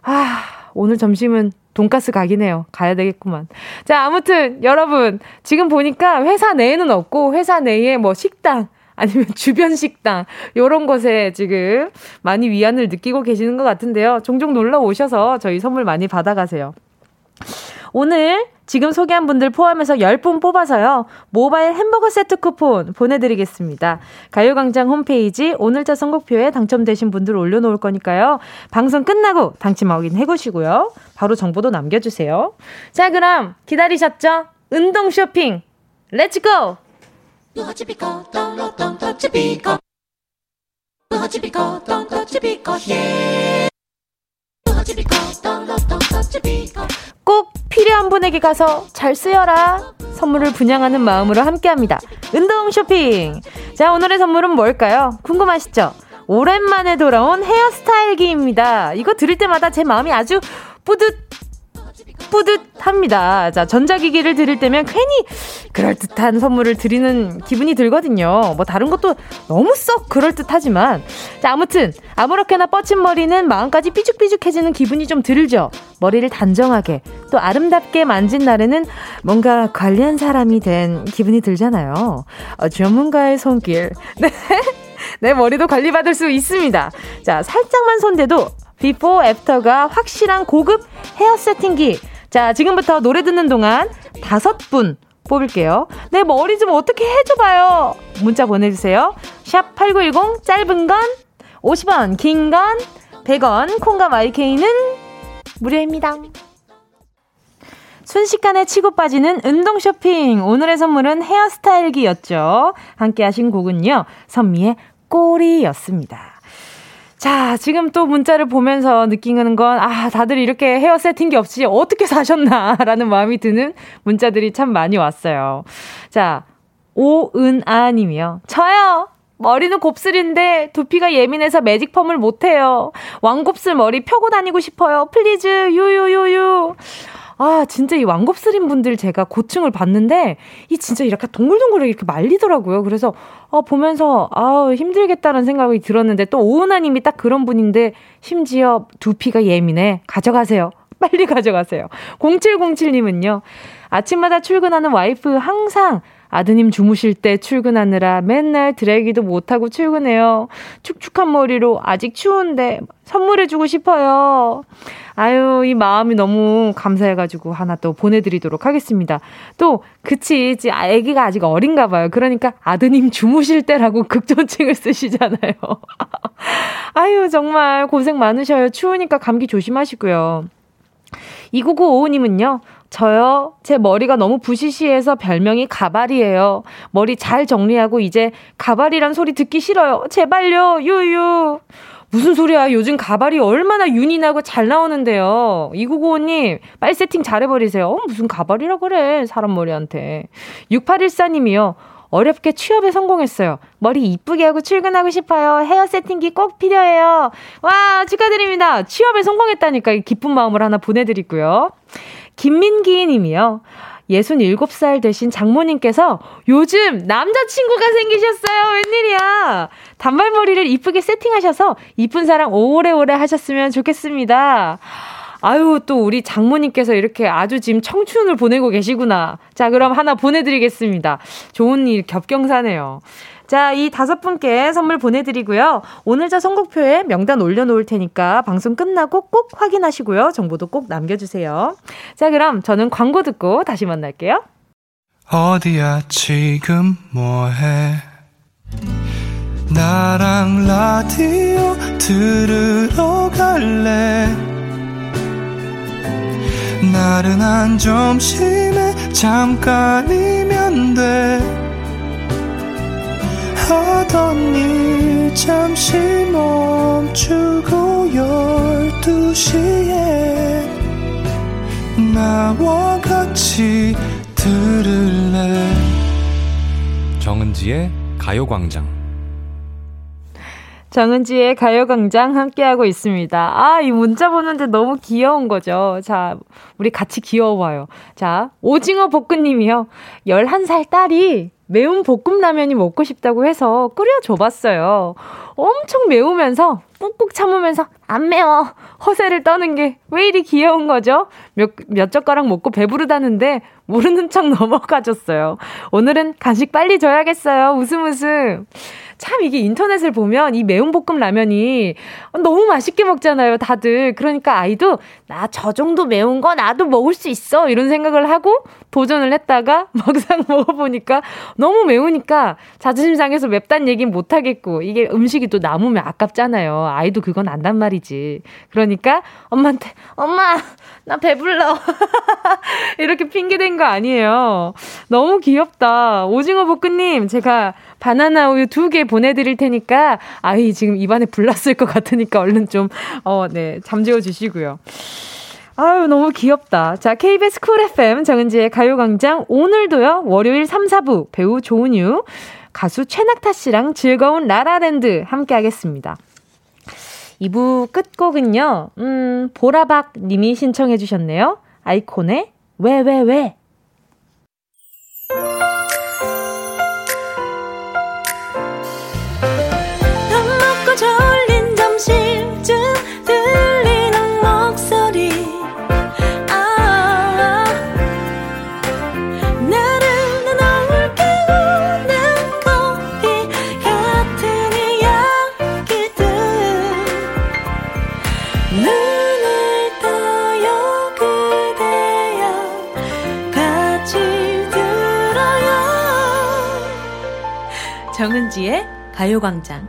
아, 오늘 점심은 돈가스 각이네요. 가야 되겠구만. 자, 아무튼 여러분, 지금 보니까 회사 내에는 없고 회사 내에 뭐 식당 아니면 주변 식당 요런 곳에 지금 많이 위안을 느끼고 계시는 것 같은데요. 종종 놀러 오셔서 저희 선물 많이 받아가세요. 오늘 지금 소개한 분들 포함해서 10분 뽑아서요. 모바일 햄버거 세트 쿠폰 보내드리겠습니다. 가요광장 홈페이지 오늘자 선곡표에 당첨되신 분들 올려놓을 거니까요. 방송 끝나고 당첨 확인 해보시고요. 바로 정보도 남겨주세요. 자, 그럼 기다리셨죠? 운동 쇼핑! Let's go! 꼭 필요한 분에게 가서 잘 쓰여라. 선물을 분양하는 마음으로 함께 합니다. 운동 쇼핑. 자, 오늘의 선물은 뭘까요? 궁금하시죠? 오랜만에 돌아온 헤어스타일기입니다. 이거 들을 때마다 제 마음이 아주 뿌듯 뿌듯합니다. 자, 전자기기를 드릴 때면 괜히 그럴듯한 선물을 드리는 기분이 들거든요. 뭐 다른 것도 너무 썩 그럴듯하지만. 자, 아무튼 아무렇게나 뻗친 머리는 마음까지 삐죽삐죽해지는 기분이 좀 들죠. 머리를 단정하게 또 아름답게 만진 날에는 뭔가 관리한 사람이 된 기분이 들잖아요. 어, 전문가의 손길. 네. 내 머리도 관리받을 수 있습니다. 자, 살짝만 손대도 비포 애프터가 확실한 고급 헤어 세팅기 자, 지금부터 노래 듣는 동안 다섯 분 뽑을게요. 내 머리 좀 어떻게 해줘봐요. 문자 보내주세요. 샵 8910, 짧은 건 50원, 긴 건 100원, 콩과 마이케이는 무료입니다. 순식간에 치고 빠지는 운동 쇼핑. 오늘의 선물은 헤어스타일기였죠. 함께 하신 곡은요. 선미의 꼬리였습니다. 자, 지금 또 문자를 보면서 느끼는 건, 아, 다들 이렇게 헤어 세팅기 없이 어떻게 사셨나라는 마음이 드는 문자들이 참 많이 왔어요. 자, 오은아 님이요. 저요! 머리는 곱슬인데 두피가 예민해서 매직 펌을 못해요. 왕곱슬 머리 펴고 다니고 싶어요. please, 유유유유. 아, 진짜 이 왕곱슬인 분들 제가 고충을 봤는데, 이 진짜 이렇게 동글동글 이렇게 말리더라고요. 그래서, 어, 보면서, 아우, 힘들겠다는 생각이 들었는데, 또 오은하님이 딱 그런 분인데, 심지어 두피가 예민해. 가져가세요. 빨리 가져가세요. 0707님은요, 아침마다 출근하는 와이프 항상 아드님 주무실 때 출근하느라 맨날 드래기도 못하고 출근해요. 축축한 머리로 아직 추운데 선물해주고 싶어요. 아유, 이 마음이 너무 감사해가지고 하나 또 보내드리도록 하겠습니다. 또, 그치, 아기가 아직 어린가 봐요. 그러니까 아드님 주무실 때라고 극존칭을 쓰시잖아요. 아유, 정말 고생 많으셔요. 추우니까 감기 조심하시고요. 2995님은요, 저요? 제 머리가 너무 부시시해서 별명이 가발이에요. 머리 잘 정리하고 이제 가발이란 소리 듣기 싫어요. 제발요, 유유. 무슨 소리야. 요즘 가발이 얼마나 윤이 나고 잘 나오는데요. 2995님, 빨리 세팅 잘해버리세요. 어, 무슨 가발이라 그래. 사람 머리한테. 6814님이요. 어렵게 취업에 성공했어요. 머리 이쁘게 하고 출근하고 싶어요. 헤어 세팅기 꼭 필요해요. 와, 축하드립니다. 취업에 성공했다니까 기쁜 마음을 하나 보내드리고요. 김민기 님이요. 67살 되신 장모님께서 요즘 남자친구가 생기셨어요. 웬일이야. 단발머리를 이쁘게 세팅하셔서 이쁜 사랑 오래오래 하셨으면 좋겠습니다. 아유, 또 우리 장모님께서 이렇게 아주 지금 청춘을 보내고 계시구나. 자, 그럼 하나 보내드리겠습니다. 좋은 일 겹경사네요. 자, 이 다섯 분께 선물 보내드리고요. 오늘 저 선곡표에 명단 올려놓을 테니까 방송 끝나고 꼭 확인하시고요. 정보도 꼭 남겨주세요. 자, 그럼 저는 광고 듣고 다시 만날게요. 어디야, 지금 뭐해? 나랑 라디오 들으러 갈래? 나른한 점심에 잠깐이면 돼. 하던 일 잠시 멈추고 열두 시에 나와 같이 들을래 정은지의 가요광장 정은지의 가요광장 함께하고 있습니다. 아, 이 문자 보는데 너무 귀여운 거죠. 자, 우리 같이 귀여워요. 자, 오징어 볶음님이요. 11살 딸이 매운 볶음라면이 먹고 싶다고 해서 끓여줘봤어요. 엄청 매우면서 꾹꾹 참으면서 안 매워 허세를 떠는 게 왜 이리 귀여운 거죠? 몇, 몇 젓가락 먹고 배부르다는데 모르는 척 넘어가줬어요. 오늘은 간식 빨리 줘야겠어요. 웃음 웃음. 참 이게 인터넷을 보면 이 매운 볶음 라면이 너무 맛있게 먹잖아요, 다들. 그러니까 아이도 나 저 정도 매운 거 나도 먹을 수 있어. 이런 생각을 하고 도전을 했다가 막상 먹어보니까 너무 매우니까 자존심 상해서 맵단 얘기는 못 하겠고 이게 음식이 또 남으면 아깝잖아요. 아이도 그건 안단 말이지. 그러니까 엄마한테 엄마 나 배불러. 이렇게 핑계댄 거 아니에요. 너무 귀엽다. 오징어 볶음님, 제가 바나나 우유 두 개 보내드릴 테니까, 아이, 지금 입안에 불났을 것 같으니까 얼른 좀, 어, 네, 잠재워 주시고요. 아유, 너무 귀엽다. 자, KBS 쿨 FM 정은지의 가요광장. 오늘도요, 월요일 3, 4부 배우 조은유, 가수 최낙타 씨랑 즐거운 라라랜드 함께 하겠습니다. 2부 끝곡은요, 음, 보라박 님이 신청해 주셨네요. 아이콘의 왜, 왜, 왜. 정은지의 가요광장.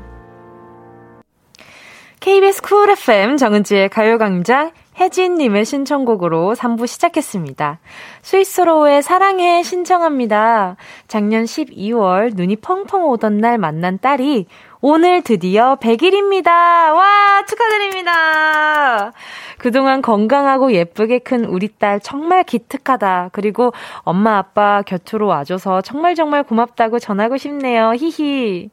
KBS 쿨 FM 정은지의 가요광장 혜진님의 신청곡으로 3부 시작했습니다. 스위스로의 사랑해 신청합니다. 작년 12월 눈이 펑펑 오던 날 만난 딸이 오늘 드디어 100일입니다. 와, 축하드립니다. 그동안 건강하고 예쁘게 큰 우리 딸 정말 기특하다. 그리고 엄마 아빠 곁으로 와줘서 정말 정말 고맙다고 전하고 싶네요. 히히.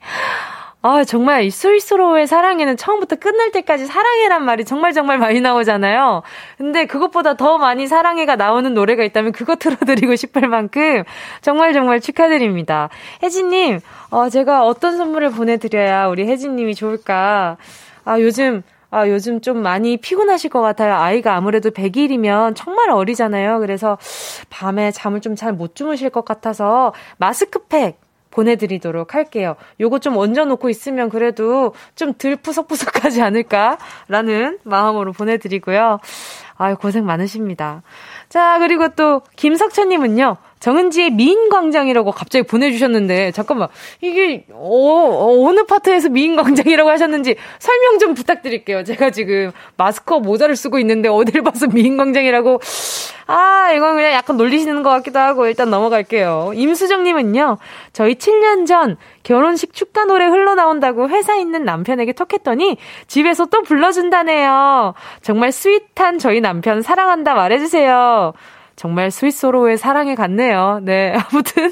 아, 정말 이 스위스로의 사랑에는 처음부터 끝날 때까지 사랑해란 말이 정말 정말 많이 나오잖아요. 근데 그것보다 더 많이 사랑해가 나오는 노래가 있다면 그거 틀어드리고 싶을 만큼 정말 정말 축하드립니다. 혜진님, 어, 제가 어떤 선물을 보내드려야 우리 혜진님이 좋을까? 아, 요즘 아, 요즘 좀 많이 피곤하실 것 같아요. 아이가 아무래도 100일이면 정말 어리잖아요. 그래서 밤에 잠을 좀 잘 못 주무실 것 같아서 마스크팩 보내드리도록 할게요. 요거 좀 얹어놓고 있으면 그래도 좀 덜 푸석푸석하지 않을까라는 마음으로 보내드리고요. 아유, 고생 많으십니다. 자, 그리고 또, 김석천님은요, 정은지의 미인광장이라고 갑자기 보내주셨는데, 잠깐만, 이게, 어, 어, 어느 파트에서 미인광장이라고 하셨는지 설명 좀 부탁드릴게요. 제가 지금 마스크 모자를 쓰고 있는데, 어딜 봐서 미인광장이라고, 아, 이건 그냥 약간 놀리시는 것 같기도 하고, 일단 넘어갈게요. 임수정님은요, 저희 7년 전 결혼식 축가 노래 흘러나온다고 회사 있는 남편에게 톡했더니, 집에서 또 불러준다네요. 정말 sweet한 저희 남편 사랑한다 말해주세요. 정말 스위스로의 사랑에 갔네요. 네. 아무튼,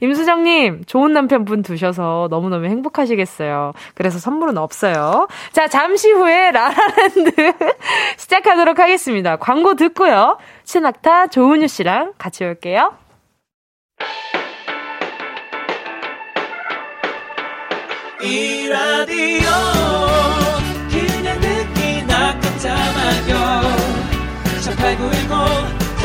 임수정님, 좋은 남편분 두셔서 너무너무 행복하시겠어요. 그래서 선물은 없어요. 자, 잠시 후에 라라랜드 시작하도록 하겠습니다. 광고 듣고요. 신학타 조은유 씨랑 같이 올게요. 이 라디오 그냥 듣기 나 깜짝마요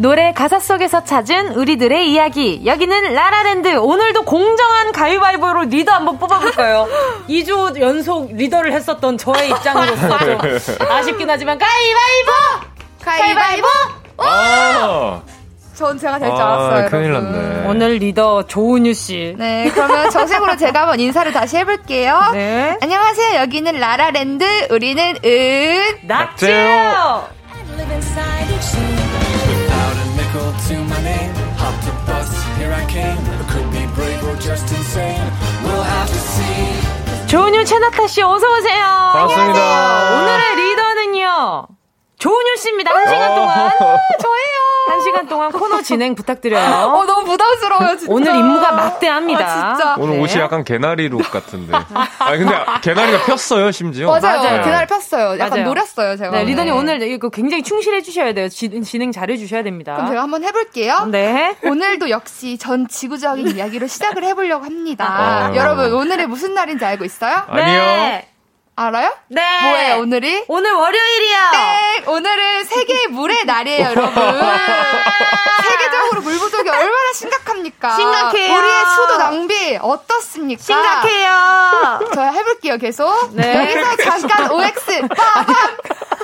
노래 가사 속에서 찾은 우리들의 이야기. 여기는 라라랜드. 오늘도 공정한 가위바위보로 리더 한번 뽑아볼까요? 2주 연속 리더를 했었던 저의 입장으로서 좀 아쉽긴 하지만 가위바위보! 가위바위보! 아~ 전 제가 될 줄 알았어요. 아, 큰일 났네. 오늘 리더 조은유 씨. 네, 그러면 정식으로 제가 한번 인사를 다시 해볼게요. 네. 안녕하세요. 여기는 라라랜드. 우리는 은 낙지예요. 조은유 채나타 씨 어서 오세요. 반갑습니다. 오늘의 리더는요. 조은유 씨입니다. 한 시간 동안. 저예요. 한 시간 동안 코너 진행 부탁드려요. 어, 너무 부담스러워요, 진짜. 오늘 임무가 막대합니다. 아, 진짜. 오늘 네. 옷이 약간 개나리 룩 같은데. 아 근데 개나리가 폈어요, 심지어. 맞아요. 맞아요. 개나리 폈어요. 약간 맞아요. 노렸어요, 제가. 네, 리더님 네. 오늘 이거 굉장히 충실해 주셔야 돼요. 지, 진행 잘해 주셔야 됩니다. 그럼 제가 한번 해볼게요. 네. 오늘도 역시 전 지구적인 이야기로 시작을 해보려고 합니다. 어. 여러분, 오늘이 무슨 날인지 알고 있어요? 아니요. 네. 알아요? 네. 뭐예요, 오늘이? 오늘 월요일이야. 네. 오늘은 세계 물의 날이에요, 여러분. 세계적으로 물 부족이 얼마나 심각합니까? 심각해요. 우리의 수도 낭비 어떻습니까? 심각해요. 저 해볼게요, 계속. 네. 여기서 잠깐 OX. 빠밤!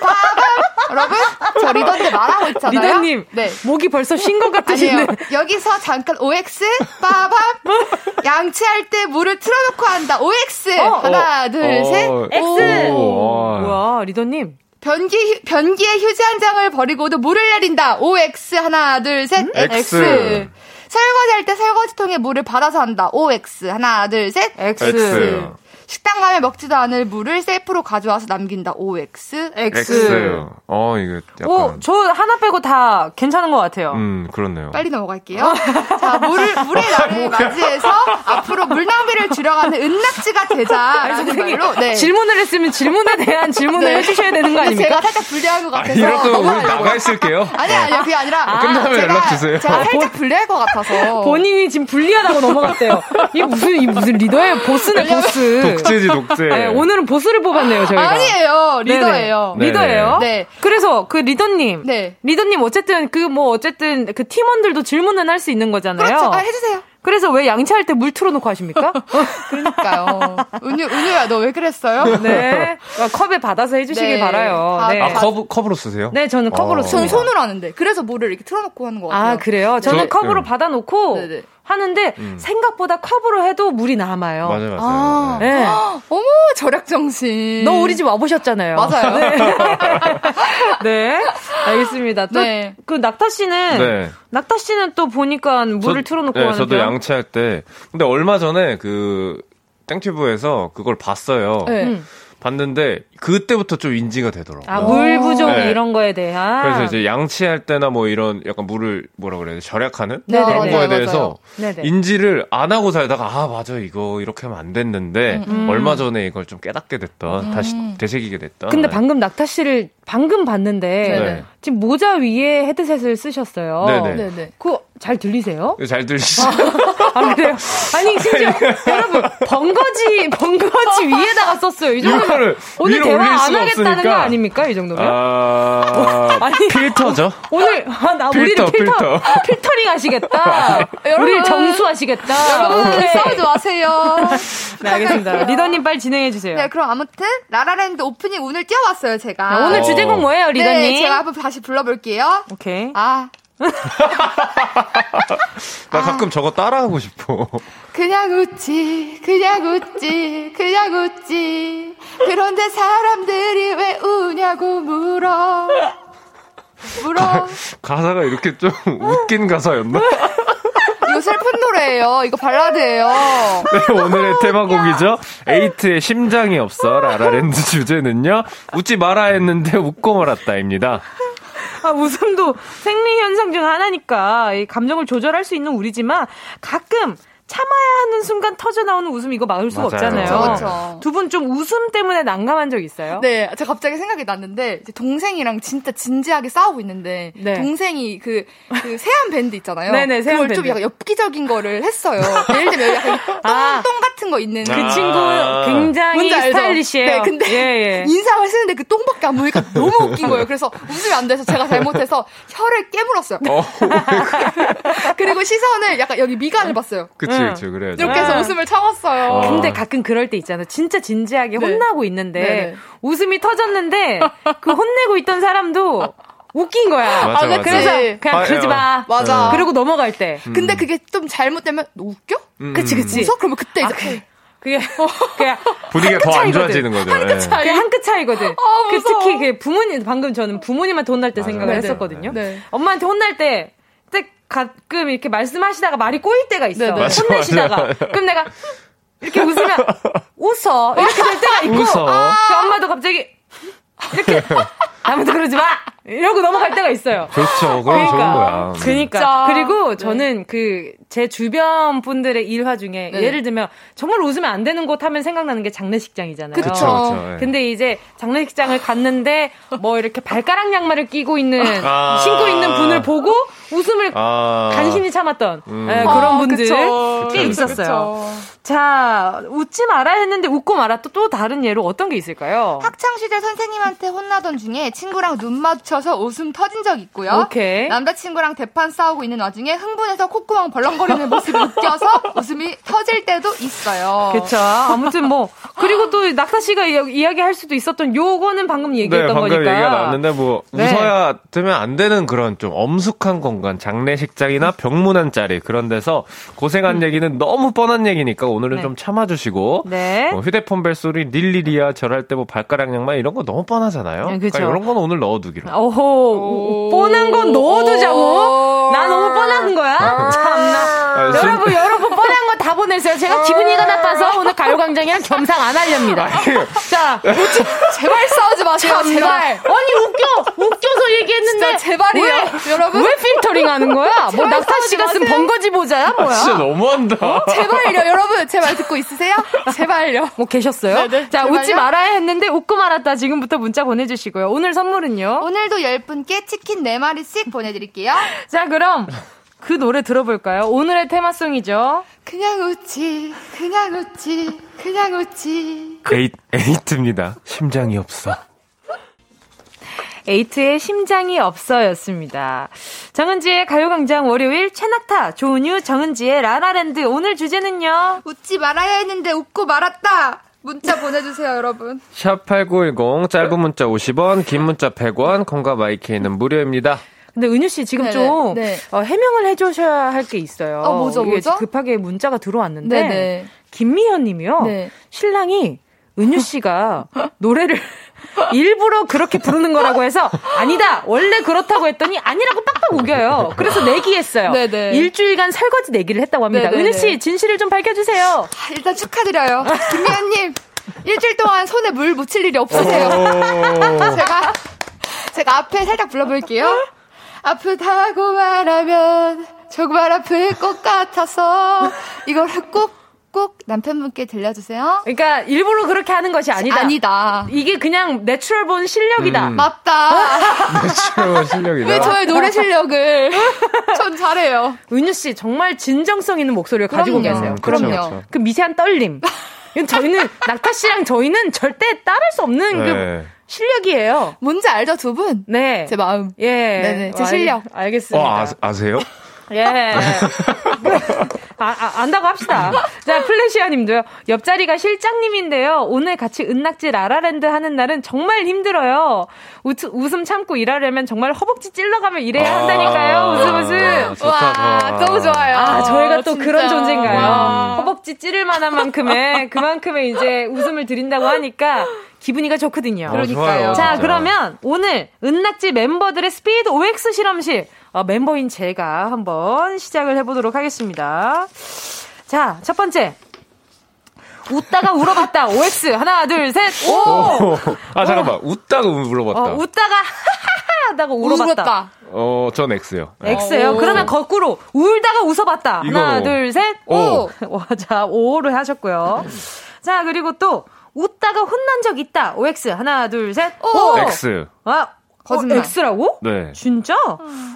빠밤! 여러분, 저 리더인데 말하고 있잖아요. 리더님, 네. 목이 벌써 쉰 것 같으신데. 아니에요. 여기서 잠깐 OX. 빠밤! 양치할 때 물을 틀어놓고 한다. OX. 어, 하나, 어, 둘, 어, 셋. 오. 뭐야, 리더님. 변기, 변기에 휴지 한 장을 버리고도 물을 내린다. OX. 하나, 둘, 셋. 음? X. X. 설거지할 때 설거지통에 물을 받아서 한다. OX. 하나, 둘, 셋. X. X. 식당 가면 먹지도 않을 물을 셀프로 가져와서 남긴다. OX. X. X. 어, 이거 약간. 오, 저 하나 빼고 다 괜찮은 것 같아요. 음, 그렇네요. 빨리 넘어갈게요. 자, 물을, 물의 날을 맞이해서 앞으로 물 낭비를 줄여가는 은낙지가 되자라는 말로. 네. 질문을 했으면 질문에 대한 질문을 네. 해주셔야 되는 거 아닙니까? 제가 살짝 불리한 것 같아서. 이럴 거면 나가 있을게요. 아니, 아니, 그게 아니라. 아, 끝나면 제가, 연락 주세요. 제가 살짝 불리할 것 같아서. 본인이 지금 불리하다고 넘어갔대요. 이 무슨, 이 무슨 리더예요? 보스네, 보스. 독재지, 독재. 네, 오늘은 보스를 뽑았네요, 저희가. 아니에요. 리더예요. 네네. 리더예요? 네. 그래서 그 리더님. 네. 리더님 어쨌든 그 뭐 어쨌든 그 팀원들도 질문은 할 수 있는 거잖아요. 그렇죠. 아, 해주세요. 그래서 왜 양치할 때 물 틀어놓고 하십니까? 그러니까요. 은유, 은유야, 너 왜 그랬어요? 네. 아, 컵에 받아서 해주시길 네. 바라요. 아, 네. 아, 컵, 컵으로 쓰세요? 네, 저는 컵으로 어. 저는 손으로 하는데. 그래서 물을 이렇게 틀어놓고 하는 것 같아요. 아, 그래요? 저는 저- 컵으로 네. 받아놓고 네네. 하는데 음. 생각보다 컵으로 해도 물이 남아요. 맞아요, 맞아요. 아. 네. 네. 어머, 절약 정신. 너 우리 집 와보셨잖아요. 맞아요. 네. 네. 알겠습니다. 또, 네. 그 낙타 씨는, 네. 낙타 씨는 또 보니까 물을 저- 틀어놓고 네, 하는 저도 편? 양치할 때. 근데 얼마 전에 그 땡튜브에서 그걸 봤어요. 네. 음. 봤는데 그때부터 좀 인지가 되더라고요. 아, 물 부족 네. 이런 거에 대한. 그래서 이제 양치할 때나 뭐 이런 약간 물을 뭐라 그래야 돼 절약하는 네네네. 그런 거에 맞아요, 대해서. 네네. 인지를 안 하고 살다가 아 맞아 이거 이렇게 하면 안 됐는데 음. 얼마 전에 이걸 좀 깨닫게 됐던 다시 되새기게 됐던 근데 네. 방금 낙타 씨를 방금 봤는데 네. 지금 모자 위에 헤드셋을 쓰셨어요. 네네. 네네. 그거 잘 들리세요? 잘 들리시죠? 아, 그래요? 아니, 심지어, 여러분, 번거지, 번거지 위에다가 썼어요. 이 정도면 오늘 대화 안 하겠다는 없으니까. 거 아닙니까? 이 정도면? 아 아니, 필터죠? 오늘, 아, 나, 필터, 우리를 필터, 필터. 필터링 하시겠다. 여러분. 우리를 정수하시겠다. 여러분, 오케이. 싸우지 마세요. 네, 알겠습니다. 리더님 빨리 진행해주세요. 네, 그럼 아무튼 라라랜드 오프닝 오늘 띄워봤어요, 제가. 자, 오늘 어. 주제곡 뭐예요, 리더님? 네, 제가 한번 다시 불러볼게요. 오케이. 아, 나 가끔 저거 따라하고 싶어. 그냥 웃지, 그냥 웃지, 그냥 웃지. 그런데 사람들이 왜 우냐고 물어. 물어. 가사가 이렇게 좀 웃긴 가사였나? 이거 슬픈 노래예요. 이거 발라드예요. 네, 오늘의 테마곡이죠. 에이트의 심장이 없어 라라랜드 주제는요. 웃지 마라 했는데 웃고 말았다입니다. 아, 웃음도 생리 현상 중 하나니까 이 감정을 조절할 수 있는 우리지만 가끔 참아야 하는 순간 터져 나오는 웃음 이거 막을 수가 맞아요. 없잖아요. 두 분 좀 웃음 때문에 난감한 적 있어요? 네, 제가 갑자기 생각이 났는데 이제 동생이랑 진짜 진지하게 싸우고 있는데 네. 동생이 그, 그 세안 밴드 있잖아요. 네네, 세안 그걸 좀 밴드. 약간 엽기적인 거를 했어요. 예를 들면 약간 똥, 아. 똥 같은 거 있는 그 아. 친구 굉장히? 스타일리시해요. 네, 근데 예, 예. 인상을 쓰는데 그 똥밖에 안 보이니까 너무 웃긴 거예요. 그래서 웃으면 안 돼서 제가 잘못해서 혀를 깨물었어요. 어, 그리고 시선을 약간 여기 미간을 봤어요. 그치, 응. 그치, 그래야죠. 이렇게 해서 아. 웃음을 참았어요. 어. 근데 가끔 그럴 때 있잖아요. 진짜 진지하게 네. 혼나고 있는데 네네. 웃음이 터졌는데 그 혼내고 있던 사람도 웃긴 거야. 맞아, 아, 맞아. 그래서. 그냥 아, 그러지 예. 마. 맞아. 그리고 넘어갈 때. 근데 그게 좀 잘못되면 너 웃겨? 음, 그치, 그치. 웃어? 그러면 그때 아, 이제 그게 그냥 분위기가 더 안. 좋아지는 거죠. 예. 그게 한끗 차이거든. 아, 그. 특히 그 부모님 방금 저는 부모님한테 혼날 때. 생각을 네네. 했었거든요. 네. 엄마한테 혼날 때 가끔 이렇게 말씀하시다가 말이 꼬일 때가 있어. 네네. 혼내시다가 맞아. 그럼 내가 이렇게 웃으면 웃어 이렇게 될 때가 있고 웃어. 그 엄마도 갑자기 이렇게 아무도 그러지 마 이러고 넘어갈 때가 있어요. 좋죠. 그럼 좋은 거야. 음. 그러니까. 그리고 네. 저는 그제 주변 분들의 일화 중에 네. 예를 들면 정말 웃으면 안 되는 곳 하면 생각나는 게 장례식장이잖아요. 그쵸. 그쵸, 그쵸. 예. 근데 이제 장례식장을 갔는데 뭐 이렇게 발가락 양말을 끼고 있는 아. 신고 있는 분을 보고 웃음을 아. 간신히 참았던 음. 예, 그런 아, 분들 그쵸. 꽤 그쵸, 있었어요. 자 웃지 말아야 했는데 웃고 말았던 또 다른 예로 어떤 게 있을까요? 학창 시절 선생님한테 혼나던 중에 친구랑 눈 마주쳐서 웃음 터진 적 있고요. 오케이. 남자친구랑 대판 싸우고 있는 와중에 흥분해서 콧구멍 벌렁거리는 모습이 웃겨서 웃음이 터질 때도 있어요. 그쵸. 아무튼 뭐 그리고 또 낙타 씨가 이야기, 할 수도 있었던 요거는 방금 네, 얘기했던 방금 거니까. 얘기가 나왔는데 뭐 네. 웃어야 되면 안 되는 그런 좀 엄숙한 공간, 장례식장이나 병문안 자리 그런 데서 고생한 얘기는 너무 뻔한 얘기니까 오늘은 네. 좀 참아주시고 네. 뭐 휴대폰 벨소리 릴리리야 절할 때 뭐 발가락 양말 이런 거 너무 뻔하잖아요. 네, 그쵸. 그러니까 이런 건 오늘 넣어두기로. 오호 뻔한 건 넣어두자고. 나 너무 뻔한 거야. 참나. 아, 순- 여러분 여러분 다 보내세요. 제가 기분이가 나빠서 오늘 가요광장이랑 겸상 안 하렵니다. 자, 제발 싸우지 마세요. 제발. 아니 웃겨, 웃겨서 얘기했는데 제발이요, 왜, 여러분. 왜 필터링 하는 거야? 뭐 낙타 씨가 쓴 번거지 모자야, 뭐야? 아, 진짜 너무한다. 제발요, 여러분. 제 말 듣고 있으세요? 제발요. 뭐 계셨어요? 네네, 자, 제발요? 웃지 말아야 했는데 웃고 말았다. 지금부터 문자 보내주시고요. 오늘 선물은요? 오늘도 10분께 치킨 4마리씩 보내드릴게요. 자, 그럼 그 노래 들어볼까요? 오늘의 테마송이죠. 그냥 웃지, 그냥 웃지, 그냥 웃지. 에이, 에이트입니다. 심장이 없어. 에이트의 심장이 없어였습니다. 정은지의 가요광장 월요일 최낙타, 조은유, 정은지의 라라랜드. 오늘 주제는요. 웃지 말아야 했는데 웃고 말았다. 문자 보내주세요, 여러분. 샵8910 짧은 문자 50원, 긴 문자 100원, 콩과 마이케이는 무료입니다. 근데 은유 씨 지금 네네, 좀 네. 어, 해명을 해주셔야 할 게 있어요. 어, 뭐죠, 이게 뭐죠? 급하게 문자가 들어왔는데 네네. 김미연님이요. 네. 신랑이 은유 씨가 노래를 일부러 그렇게 부르는 거라고 해서 아니다 원래 그렇다고 했더니 아니라고 빡빡 우겨요. 그래서 내기했어요. 네네. 일주일간 설거지 내기를 했다고 합니다. 네네네. 은유 씨 진실을 좀 밝혀주세요. 아, 일단 축하드려요. 김미연님, 일주일 동안 손에 물 묻힐 일이 없으세요. 제가, 제가 앞에 살짝 불러볼게요. 아프다고 말하면 정말 아플 것 같아서 이거를 꼭, 꼭 남편분께 들려주세요. 그러니까 일부러 그렇게 하는 것이 아니다. 아니다. 이게 그냥 natural born 실력이다. 음. 맞다. natural 실력이다. 왜 저의 노래 실력을 전 잘해요. 은유 씨 정말 진정성 있는 목소리를 가지고 그럼요. 계세요. 음, 그렇죠, 그럼요. 그렇죠. 그 미세한 떨림. 이건 저희는 낙타 씨랑 저희는 절대 따를 수 없는 그 네. 실력이에요. 뭔지 알죠, 두 분? 네. 제 마음. 예. 네네, 제 알- 실력. 알 겠습니다. 어, 아, 아세요? 예. 아, 아, 안다고 합시다. 자, 플래시아 님도요. 옆자리가 실장님인데요. 오늘 같이 은낙지 라라랜드 하는 날은 정말 힘들어요. 우, 웃음 참고 일하려면 정말 허벅지 찔러가며 일해야 한다니까요. 웃음 웃음. 좋다, 와. 너무 좋아요. 아, 저희가 또 진짜. 그런 존재인가요? 와. 허벅지 찌를 만한 만큼의 그만큼의 이제 웃음을 드린다고 하니까 기분이가 좋거든요. 어, 그러니까요. 좋아요, 자, 진짜. 그러면 오늘 은낙지 멤버들의 스피드 OX 실험실 어, 멤버인 제가 한번 시작을 해보도록 하겠습니다. 자, 첫 번째. 웃다가 울어봤다. OX. 하나, 둘, 셋. 오! 오. 아, 잠깐만. 웃다가 물어봤다. 어, 웃다가 하하하 하다가 울어봤다. 울었다. 어, 전 X요. 네. X요. 오. 그러면 거꾸로 울다가 웃어봤다. 이거 하나, 뭐. 둘, 셋. 오. 와, 자, 오를 하셨고요. 자, 그리고 또 웃다가 혼난 적 있다. OX. 하나, 둘, 셋. 오. X. 아, 거짓말. 어, X라고? 네. 진짜?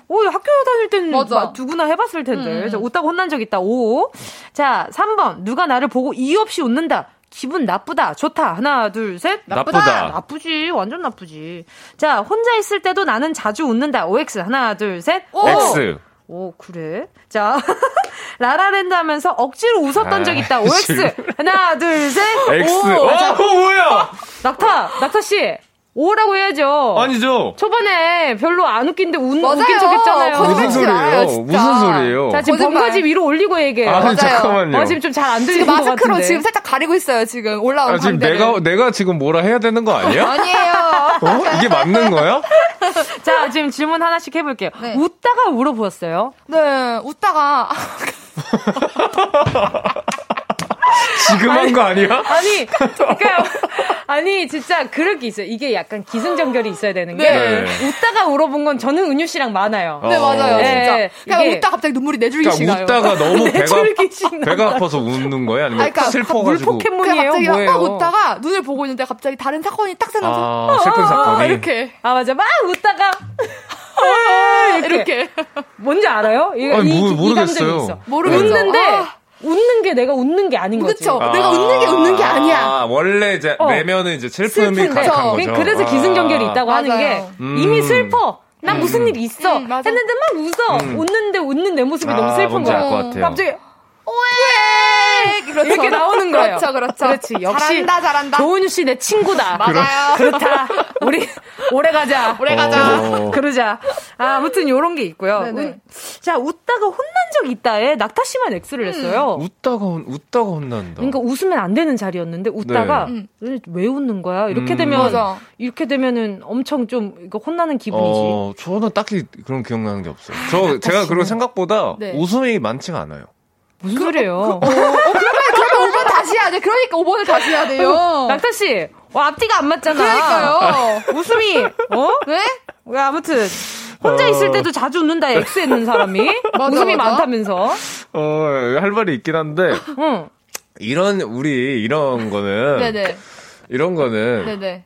오, 학교 다닐 때는 맞아. 막 누구나 해봤을 텐데. 자, 웃다가 혼난 적 있다. 오. 자, 3번. 누가 나를 보고 이유 없이 웃는다. 기분 나쁘다. 좋다. 하나, 둘, 셋. 나쁘다. 나쁘지. 완전 나쁘지. 자, 혼자 있을 때도 나는 자주 웃는다. OX. 하나, 둘, 셋. 오. X. 오, 그래? 자, 라라랜드 하면서 억지로 웃었던 아, 적 있다. OX. 하나, 둘, 셋. X. 오. 어, 어, 뭐야? 낙타, 낙타씨. 오라고 해야죠. 아니죠. 초반에 별로 안 웃긴데 웃, 맞아요. 웃긴 척 했잖아요. 거짓말 무슨 소리예요? 진짜. 무슨 소리예요? 자, 지금. 번거지 위로 올리고 얘기해요. 아니, 맞아요. 잠깐만요. 어, 지금 좀 잘 안 들리는 지금 것 마스크로 같은데. 지금 살짝 가리고 있어요, 지금. 올라온 아, 지금 광대를. 내가, 내가 지금 뭐라 해야 되는 거 아니야? 아니에요. 어? 이게 맞는 거야? 자, 지금 질문 하나씩 해볼게요. 네. 웃다가 울어보았어요. 네, 웃다가. 지금 한 거 아니야? 아니, 그러니까 아니 진짜 그럴 게 있어요. 이게 약간 기승전결이 있어야 되는 게 네. 웃다가 울어본 건 저는 은유 씨랑 많아요. 네, 맞아요, 어. 진짜. 네, 그냥 웃다 갑자기 눈물이 내줄기씩 그러니까 나요. 웃다가 너무 배가. 배가 아파서 웃는 거예요? 아니면 아니, 그러니까 슬퍼가지고? 물 그냥 포켓몬이에요, 갑자기 뭐예요? 막 웃다가 눈을 보고 있는데 갑자기 다른 사건이 딱 생각나서 아, 슬픈 아, 사건이. 이렇게 아 맞아, 막 웃다가 아, 이렇게. 이렇게 뭔지 알아요? 이, 아니, 이, 모- 이 모르겠어요. 감정이 있어. 모르겠죠. 웃는데 아. 웃는 게 내가 웃는 게 아닌 거지. 그쵸. 내가 웃는 게 웃는 게 아니야. 아, 원래 이제 어. 내면은 이제 슬픔이 가득한 그- 거죠. 그래서 기승전결이 아. 있다고 하는 맞아요. 게 음. 이미 슬퍼. 난 무슨 일이 있어. 음. 했는데 막 웃어. 음. 웃는데 웃는 내 모습이 아, 너무 슬픈 거야. 갑자기 오에 그렇죠. 이렇게 나오는 거예요. 그렇죠, 그렇죠. 그렇지. 역시 잘한다, 잘한다. 조은유 씨 내 친구다. 맞아요. 그렇다. 우리 오래 가자. 오래 가자. 어. 그러자. 아, 아무튼 요런 게 있고요. 네네. 운- 자, 웃다가 혼난 적 있다에 낙타 씨만 X를 음. 했어요. 웃다가, 혼- 웃다가 혼난다. 그러니까 웃으면 안 되는 자리였는데 웃다가 네. 음. 왜- 왜 웃는 거야? 이렇게 음. 되면 맞아. 이렇게 되면은 엄청 좀 이거 혼나는 기분이지. 어, 저는 딱히 그런 기억나는 게 없어요. 저, 제가 그런 생각보다 네. 웃음이 많지가 않아요. 무슨 그, 소리예요? 그, 어, 어, 그러면 그러면 5번 다시 해야 돼. 그러니까 5번을 다시 해야 돼요. 낙타 씨, 와 앞뒤가 안 맞잖아. 그러니까요. 웃음이 어? 네? 왜 아무튼 혼자 어. 있을 때도 자주 웃는다 X 했는 사람이 맞아, 웃음이 맞아. 많다면서. 어할 말이 있긴 한데. 응. 이런 우리 이런 거는 네네. 이런 거는 네네.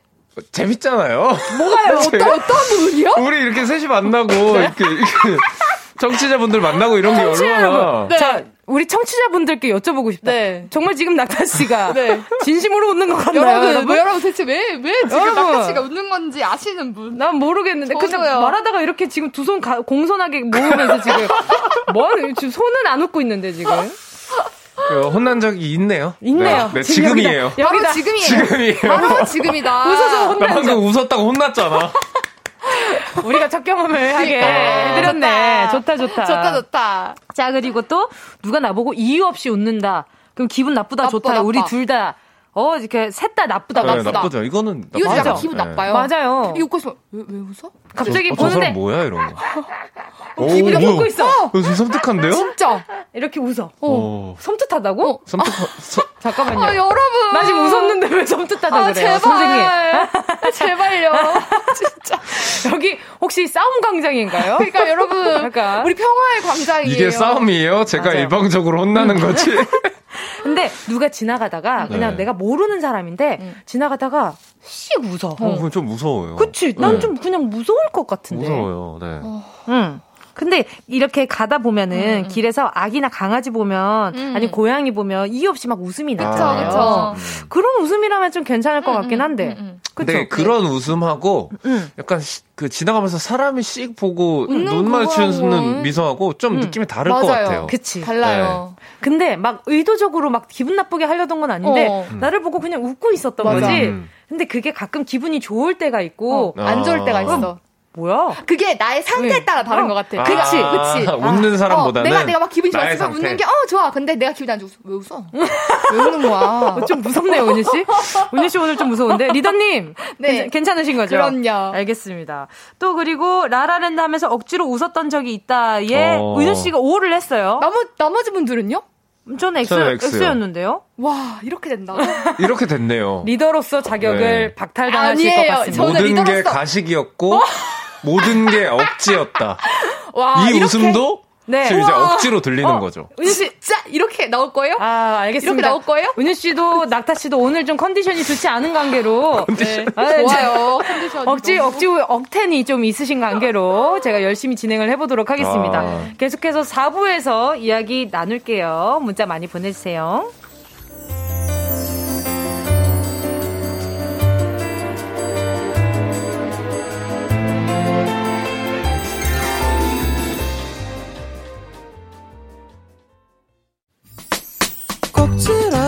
재밌잖아요. 뭐가요? 어떤 어떤 부분이요? 우리 이렇게 셋이 만나고 네? 이렇게, 이렇게 청취자분들 만나고 이런 게 얼마나. 네. 자, 우리 청취자분들께 여쭤보고 싶다. 네. 정말 지금 낙타 씨가 네. 진심으로 웃는 것 같나요, 여러분? 여러분? 여러분 대체 왜, 왜 지금 여러분. 낙타 씨가 웃는 건지 아시는 분? 난 모르겠는데. 근데 말하다가 이렇게 지금 두 손 공손하게 모으면서 지금 뭐 지금 손은 안 웃고 있는데 지금. 그 혼난 적이 있네요. 있네요. 네, 네 지금이에요. 여기다, 여기다. 바로 지금이에요. 지금이에요. 바로 지금이다. 웃어서 혼난 나 방금 웃었다고 혼났잖아. 우리가 첫 경험을 하게 해드렸네. 좋다. 좋다, 좋다. 좋다, 좋다. 자, 그리고 또 누가 나보고 이유 없이 웃는다. 그럼 기분 나쁘다, 나빠, 좋다. 나빠. 우리 둘 다. 어, 이렇게 셋 다 나쁘다, 네, 나쁘다. 나쁘죠. 이거는 이거 진짜 기분 네. 나빠요. 맞아요. 이거 웃고 왜, 왜 웃어? 갑자기 어, 보는데 뭐야 이런 거. 어, 기분이 웃고 있어. 어, 섬뜩한데요? 진짜. 이렇게 웃어. 어. 섬뜩하다고? 어. 섬뜩. 잠깐만요. 아, 여러분. 나 지금 웃었는데 왜 섬뜩하다 아, 그래요? 제발. 선생님. 제발요. 진짜. 여기 혹시 싸움 광장인가요? 그러니까 여러분. 그러니까. 우리 평화의 광장이에요. 이게 싸움이에요? 제가 맞아요. 일방적으로 혼나는 거지. 근데 누가 지나가다가 그냥 네. 내가 모르는 사람인데 음. 지나가다가 씩 웃어. 어, 그건 좀 무서워요. 그치? 난좀 네. 그냥 무서울 것 같은데. 무서워요, 네. 어. 응. 근데 이렇게 가다 보면은 음. 길에서 아기나 강아지 보면 음. 아니 고양이 보면 이유 없이 막 웃음이 나잖아요. 아, 그런 웃음이라면 좀 괜찮을 것 음, 같긴 음, 한데. 음, 근데 그런 웃음하고 약간 그 지나가면서 사람이 씩 보고 눈 마주치는 미소하고 좀 느낌이 다를 맞아요. 것 같아요. 그치. 달라요. 네. 근데 막 의도적으로 막 기분 나쁘게 하려던 건 아닌데 어. 나를 보고 그냥 웃고 있었던 맞아. 거지. 근데 그게 가끔 기분이 좋을 때가 있고 어. 안 좋을 때가 있어. 뭐야? 그게 나의 상태에 네. 따라 다른 어. 것 같아. 아, 그치, 그치. 웃는 사람보다는. 어, 내가, 내가 막 기분이 좋았어. 웃는 게, 어, 좋아. 근데 내가 기분이 안 좋아. 왜 웃어? 왜 웃는 거야? 어, 좀 무섭네요, 은유씨. 은유씨 오늘 좀 무서운데. 리더님. 네. 괜찮, 으신 거죠? 그럼요. 알겠습니다. 또 그리고 라라랜드 하면서 억지로 웃었던 적이 있다. 예. 어. 은유씨가 5를 했어요. 나머, 나머지 분들은요? 저는 X, 저는 X였는데요. 와, 이렇게 된다. 이렇게 됐네요. 리더로서 자격을 네. 박탈당하실 것 같습니다. 모든 리더로서... 게 가식이었고, 모든 게 억지였다. 와, 이 이렇게? 웃음도 네. 지금 이제 억지로 들리는 어, 거죠. 은유 씨, 자 이렇게 나올 거예요? 아, 알겠습니다. 이렇게 나올 거예요? 은유 씨도 낙타 씨도 오늘 좀 컨디션이 좋지 않은 관계로 컨디션. 네. 아, 좋아요. 컨디션 억지 억지 억텐이 좀 있으신 관계로 제가 열심히 진행을 해보도록 하겠습니다. 아. 계속해서 4부에서 이야기 나눌게요. 문자 많이 보내주세요.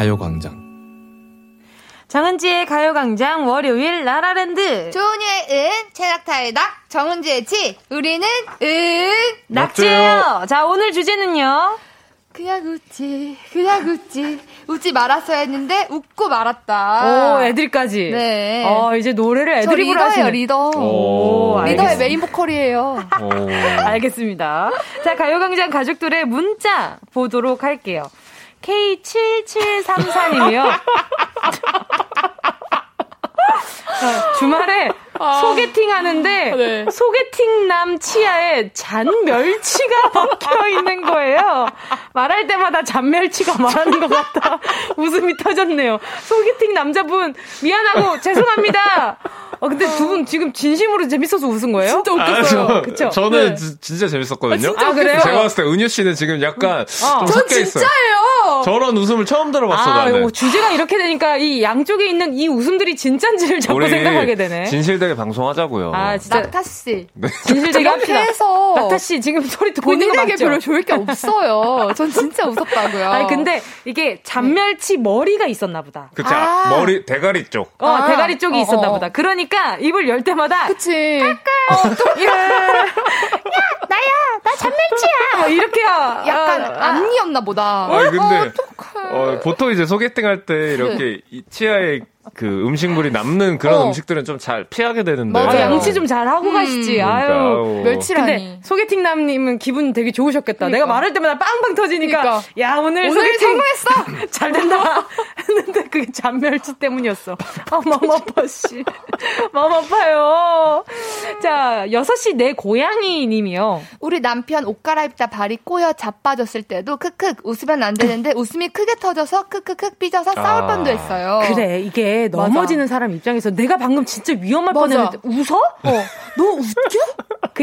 가요광장. 정은지의 가요광장 월요일 라라랜드. 조은유의 은, 최낙타의 낙, 정은지의 지, 우리는 은, 낙지예요. 자, 오늘 주제는요. 그냥 웃지, 그냥 웃지. 웃지 말았어야 했는데 웃고 말았다. 오, 애들까지. 네. 어, 이제 노래를 애드립으로 하시는. 리더. 오, 리더의 메인 보컬이에요. 알겠습니다. 자, 가요광장 가족들의 문자 보도록 할게요. K7734님이요. 주말에 아, 소개팅 하는데 네. 소개팅 남 치아에 잔멸치가 박혀 있는 거예요. 말할 때마다 잔멸치가 말하는 것 같다. 웃음이 터졌네요. 소개팅 남자분 미안하고 죄송합니다. 어, 근데 두 분 지금 진심으로 재밌어서 웃은 거예요? 진짜 웃겼어요. 아, 저, 저는 네. 진짜 재밌었거든요. 아, 진짜 그래요? 제가 봤을 때 은유 씨는 지금 약간 어. 좀 섞여 있어요. 진짜예요. 저런 웃음을 처음 들어봤어, 아, 나는. 주제가 이렇게 되니까 이 양쪽에 있는 이 웃음들이 진짠지를 자꾸 생각하게 되네. 진실 되게 방송하자고요. 아, 진짜. 낙타 씨. 네. 진실되게 합시다. 해서 낙타 씨 지금 소리 듣고 있는 거 맞죠? 본인에게 별로 좋을 게 없어요. 전 진짜 웃었다고요. 아니 근데 이게 잔멸치 머리가 있었나 보다. 그쵸. 아. 머리 대가리 쪽. 어, 아. 대가리 쪽이 어, 있었나 어. 보다. 그러니까 입을 열 때마다 그치. 까까. 어, 야, 나야. 나 잔멸치야. 뭐 이렇게요. 약간 아, 암이었나 보다. 아니 근데 어, 보통 이제 소개팅 할 때 이렇게 네. 치아에 그 음식물이 남는 그런 어. 음식들은 좀 잘 피하게 되는데. 맞아, 양치 좀 잘 하고 음. 가시지. 그러니까, 아유. 멸치라니. 근데 소개팅 남님은 기분 되게 좋으셨겠다. 그러니까. 내가 말할 때마다 빵빵 터지니까. 그러니까. 야, 오늘, 오늘 소개팅 성공했어! 잘 된다. 했는데 그게 잔멸치 때문이었어. 아, 마음 아파, 씨. 마음 아파요. 자, 6시 내 고양이 님이요. 우리 남편 옷 갈아입다 발이 꼬여 자빠졌을 때도 크크 웃으면 안 되는데 웃음이 크게 터져서 크크크 삐져서 싸울 아. 뻔도 했어요. 그래, 이게 넘어지는 사람 입장에서 내가 방금 진짜 위험할 뻔했는데 웃어? 어. 너 웃겨?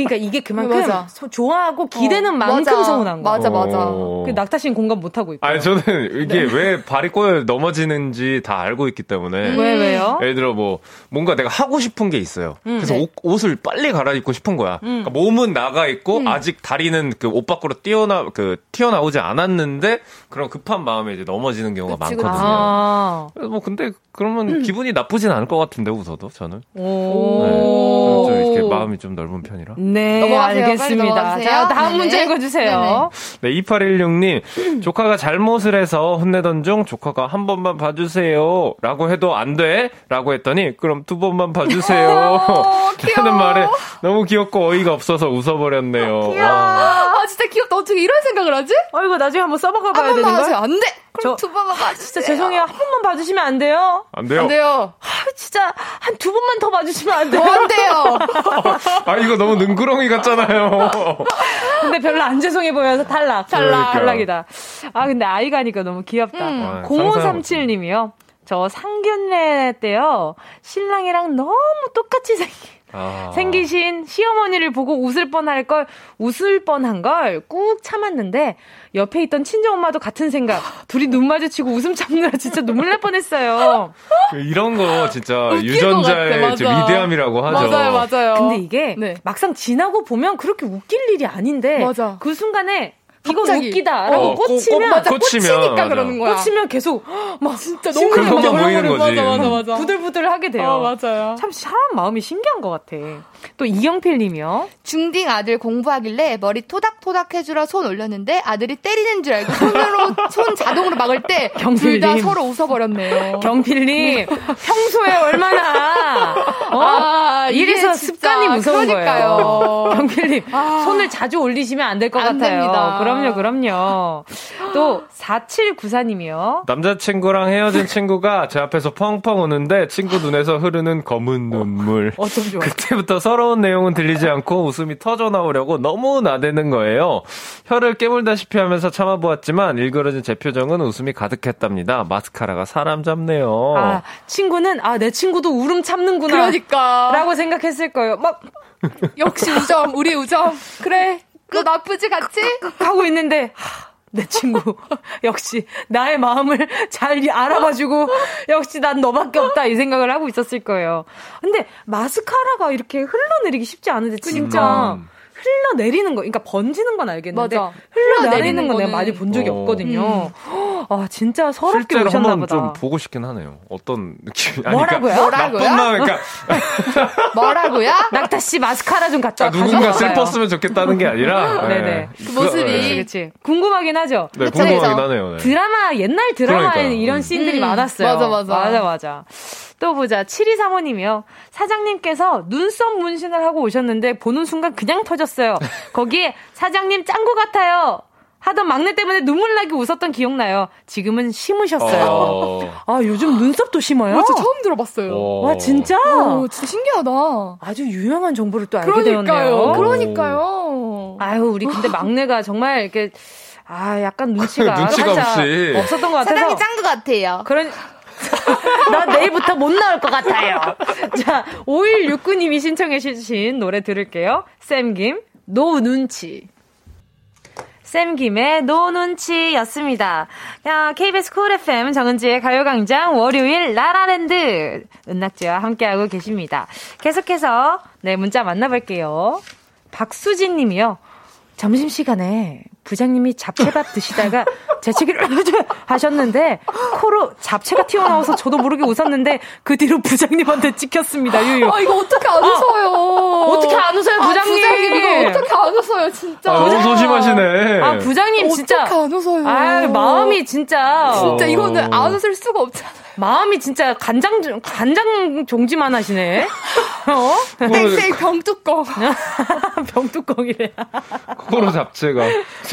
그러니까 이게 그만큼 맞아. 좋아하고 기대는 어. 만큼 맞아. 서운한 거. 맞아 맞아. 그 낙타 씨는 공감 못 하고 있고. 아니 저는 이게 네. 왜 발이 꼬여 넘어지는지 다 알고 있기 때문에. 왜 왜요? 예를 들어 뭐 뭔가 내가 하고 싶은 게 있어요. 음, 그래서 네. 옷, 을 빨리 갈아입고 싶은 거야. 음. 그러니까 몸은 나가 있고 음. 아직 다리는 그 옷 밖으로 뛰어나 그 튀어나오지 않았는데 그런 급한 마음에 이제 넘어지는 경우가 그치, 많거든요. 아. 뭐 근데 그러면 음. 기분이 나쁘진 않을 것 같은데 웃어도 저는. 오. 네. 좀 이렇게 마음이 좀 넓은 편이라. 네, 넘어가세요. 알겠습니다. 자, 다음 네네. 문제 읽어주세요. 네, 2816님. 조카가 잘못을 해서 혼내던 중 조카가 한 번만 봐주세요. 라고 해도 안 돼. 라고 했더니 그럼 두 번만 봐주세요. 라는 말에 너무 귀엽고 어이가 없어서 웃어버렸네요. 귀여워. 아, 진짜 귀엽다. 어떻게 이런 생각을 하지? 어이구, 나중에 한번 써먹어 봐야 되는 거야? 안 돼! 그럼 두 번만 봐주세요. 진짜 죄송해요. 한 번만 봐주시면 안 돼요? 안 돼요. 안 돼요. 아, 진짜 한 두 번만 더 봐주시면 안 돼요? 안 돼요. 아, 이거 너무 능구렁이 같잖아요. 근데 별로 안 죄송해 보여서 탈락. 탈락. 탈락이다. 아, 근데 아이가 하니까 너무 귀엽다. 음. 0537님이요. 저 상견례 때요. 신랑이랑 너무 똑같이 생긴 아. 생기신 시어머니를 보고 웃을 뻔할 걸 웃을 뻔한 걸 꾹 참았는데 옆에 있던 친정 엄마도 같은 생각. 둘이 눈 마주치고 웃음 참느라 진짜 눈물 날 뻔했어요. 이런 거 진짜 유전자의 위대함이라고 하죠. 맞아요, 맞아요. 근데 이게 네. 막상 지나고 보면 그렇게 웃길 일이 아닌데 맞아. 그 순간에 이거 웃기다라고 어, 꽂히면 맞아, 꽂히니까 그러는 거야. 꽂히면 계속 막 진짜 너무 그것만 보이는 거지. 맞아 맞아 맞아. 부들부들 하게 돼요. 어, 맞아요. 참 사람 마음이 신기한 것 같아. 또 이경필 님이요. 중딩 아들 공부하길래 머리 토닥토닥 해주라 손 올렸는데 아들이 때리는 줄 알고 손으로 손 자동으로 막을 때 둘 다 서로 웃어버렸네요. 경필님 평소에 얼마나 어? 아, 이래서 습관이 무서운 그러니까요. 거예요. 경필님 아. 손을 자주 올리시면 안 될 것 같아요. 됩니다. 그럼요, 그럼요. 또 4794님이요. 남자친구랑 헤어진 친구가 제 앞에서 펑펑 우는데 친구 눈에서 흐르는 검은 눈물. 어 쩜 좋아. 그때부터 서러운 내용은 들리지 않고 웃음이 터져 나오려고 너무 나대는 거예요. 혀를 깨물다시피 하면서 참아보았지만 일그러진 제 표정은 웃음이 가득했답니다. 마스카라가 사람 잡네요. 아, 친구는 아, 내 친구도 울음 참는구나. 그러니까. 라고 생각했을 거예요. 막 역시 우정, 우리 우정. 그래. 너 나쁘지 같지? 하고 있는데 내 친구 역시 나의 마음을 잘 알아봐주고 역시 난 너밖에 없다 이 생각을 하고 있었을 거예요. 근데 마스카라가 이렇게 흘러내리기 쉽지 않은데 진짜 음. 흘러내리는 거, 그러니까 번지는 건 알겠는데 맞아. 흘러내리는 건 내가 많이 본 적이 어. 없거든요. 음. 아 진짜 서럽게 오셨나 보다. 좀 보고 싶긴 하네요. 어떤 느낌? 뭐라고요? 그러니까 뭐라고요? 마음, 그러니까 뭐라고요? 낙타 씨 마스카라 좀 갖다. 아, 누군가 슬펐으면 좋겠다는 게 아니라. 네네. 네. 그 모습이 네. 그치. 궁금하긴 하죠. 네, 궁금하긴 하네요. 네. 드라마 옛날 드라마에는 그러니까. 이런 씬들이 음. 많았어요. 맞아 맞아. 맞아 맞아. 또 보자. 7235님이요. 사장님께서 눈썹 문신을 하고 오셨는데 보는 순간 그냥 터졌어요. 거기에 사장님 짱구 같아요. 하던 막내 때문에 눈물 나게 웃었던 기억나요. 지금은 심으셨어요. 어. 아, 요즘 눈썹도 심어요? 맞아, 처음 들어봤어요. 오. 와, 진짜? 오, 진짜 신기하다. 아주 유명한 정보를 또 알게 그러니까요. 되었네요. 그러니까요. 아유, 우리 근데 막내가 정말 이렇게 아, 약간 눈치가, 눈치가 없이 없었던 것 같아서. 사장님 짱구 같아요. 그런 나 내일부터 못 나올 것 같아요. 자, 5169님이 신청해주신 노래 들을게요. 쌤김, No 눈치. 쌤김의 No 눈치였습니다. 야, KBS 쿨 FM 정은지의 가요광장 월요일 라라랜드 은낙지와 함께하고 계십니다. 계속해서 네 문자 만나볼게요. 박수진 님이요. 점심시간에 부장님이 잡채밥 드시다가 재채기를 하셨는데 코로 잡채가 튀어나와서 저도 모르게 웃었는데 그 뒤로 부장님한테 찍혔습니다. 유유. 아 이거 어떻게 안 웃어요? 아, 어떻게 안 웃어요, 부장님? 아, 부장님 이거 어떻게 안 웃어요, 진짜? 아, 너무 소심하시네. 아 부장님 진짜 어떻게 안 웃어요? 아 마음이 진짜 진짜 이거는 안 웃을 수가 없잖아요. 마음이 진짜 간장 간장 종지만 하시네. 어? 땡땡 병뚜껑. 병뚜껑이래. 코로 잡채가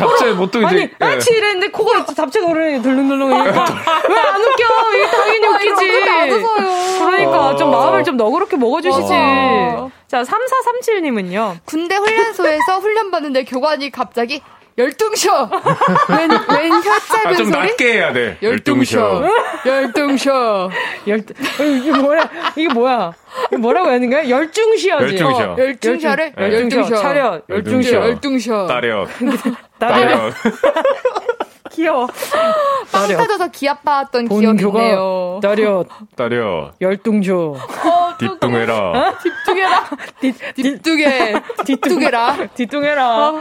잡채 보통 아니, 이제 아니 치 이랬는데 코가 잡채가 오르니 들렁들렁 이니까 왜 안 웃겨? 이게 당연히 웃기지. 안 웃어요. 그러니까 좀 마음을 좀 너그럽게 먹어주시지. 자 3437님은요. 군대 훈련소에서 훈련 받는데 교관이 갑자기 열등셔. 웬, 웬 혀짧은 아, 좀 소리? 낮게 해야 돼. 열등셔. 열등셔. 열등. 이게 뭐야? 이게 뭐야? 이게 뭐라고 하는 거야? 열중시야지. 열중셔. 어, 열등셔를 열중- 열등셔. 차렷. 열등셔. 열등셔. 따려. 따려. 귀여워. 빵 터져서 기합받았던 기억이 있네요. 나려 따려. 열등쇼. 뒷동해라. 뒷두개라. 뒷두개. 뒷두개라. 뒤뚱해라.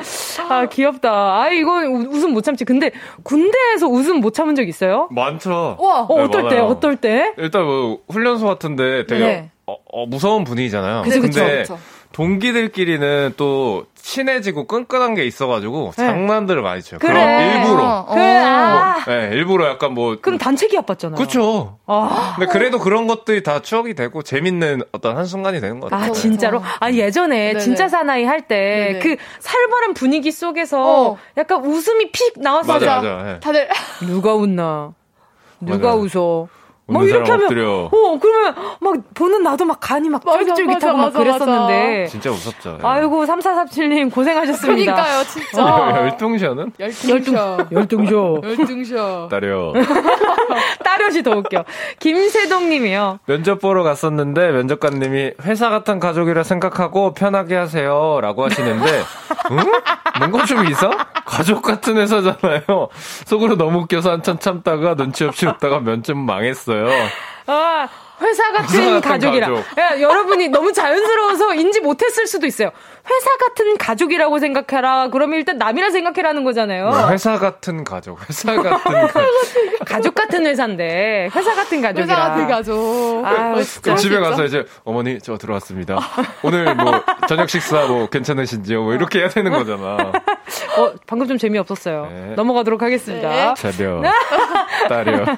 아 귀엽다. 아 이거 우- 웃음 못 참지. 근데 군대에서 웃음 못 참은 적 있어요? 많죠. 와. 어, 네, 어떨 때? 많아요. 어떨 때? 일단 뭐 훈련소 같은데 되게 네. 어, 어, 무서운 분위기잖아요. 그쵸, 근데 그쵸. 동기들끼리는 또 친해지고 끈끈한 게 있어가지고 네. 장난들을 많이 쳐요. 그래. 그럼 일부러. 그 아. 네, 일부러 약간 뭐. 그럼 단체 기합 받잖아. 그쵸. 아. 근데 그래도 그런 것들이 다 추억이 되고 재밌는 어떤 한순간이 되는 것 같아요. 아, 진짜로? 아, 예전에 네네. 진짜 사나이 할 때. 그 살벌한 분위기 속에서 어. 약간 웃음이 픽 나왔어. 맞아, 맞아. 예. 다들 누가 웃나? 누가 맞아요. 웃어? 막 이렇게 하면 엎드려. 어 그러면 막 보는 나도 막 간이 막 맞아, 쫄깃쫄깃하고 맞아, 막 맞아, 그랬었는데 진짜 웃었죠. 예. 아이고 3437님 고생하셨습니다. 그러니까요, 진짜. 어. 열동샤는? 열등셔. 열등쇼 열등셔. 따려. 따려시 더 웃겨. 김세동님이요. 면접 보러 갔었는데 면접관님이 회사 같은 가족이라 생각하고 편하게 하세요라고 하시는데 응? 뭔가 좀 이상? 가족 같은 회사잖아요. 속으로 너무 웃겨서 한참 참다가 눈치 없이 웃다가 면접 망했어 요. 아, 회사 같은, 회사 같은 가족이라. 가족. 야, 여러분이 너무 자연스러워서 인지 못했을 수도 있어요. 회사 같은 가족이라고 생각해라. 그러면 일단 남이라 생각해라는 거잖아요. 네, 회사 같은 가족, 회사 같은 가족. 가족 같은 회사인데 회사 같은 가족이라. 회사 같은 가족. 아유, 진짜. 그럼 집에 가서 이제 어머니 저 들어왔습니다. 오늘 뭐 저녁 식사 뭐 괜찮으신지요? 뭐 이렇게 해야 되는 거잖아. 어, 방금 좀 재미없었어요. 네. 넘어가도록 하겠습니다. 자려, 따려.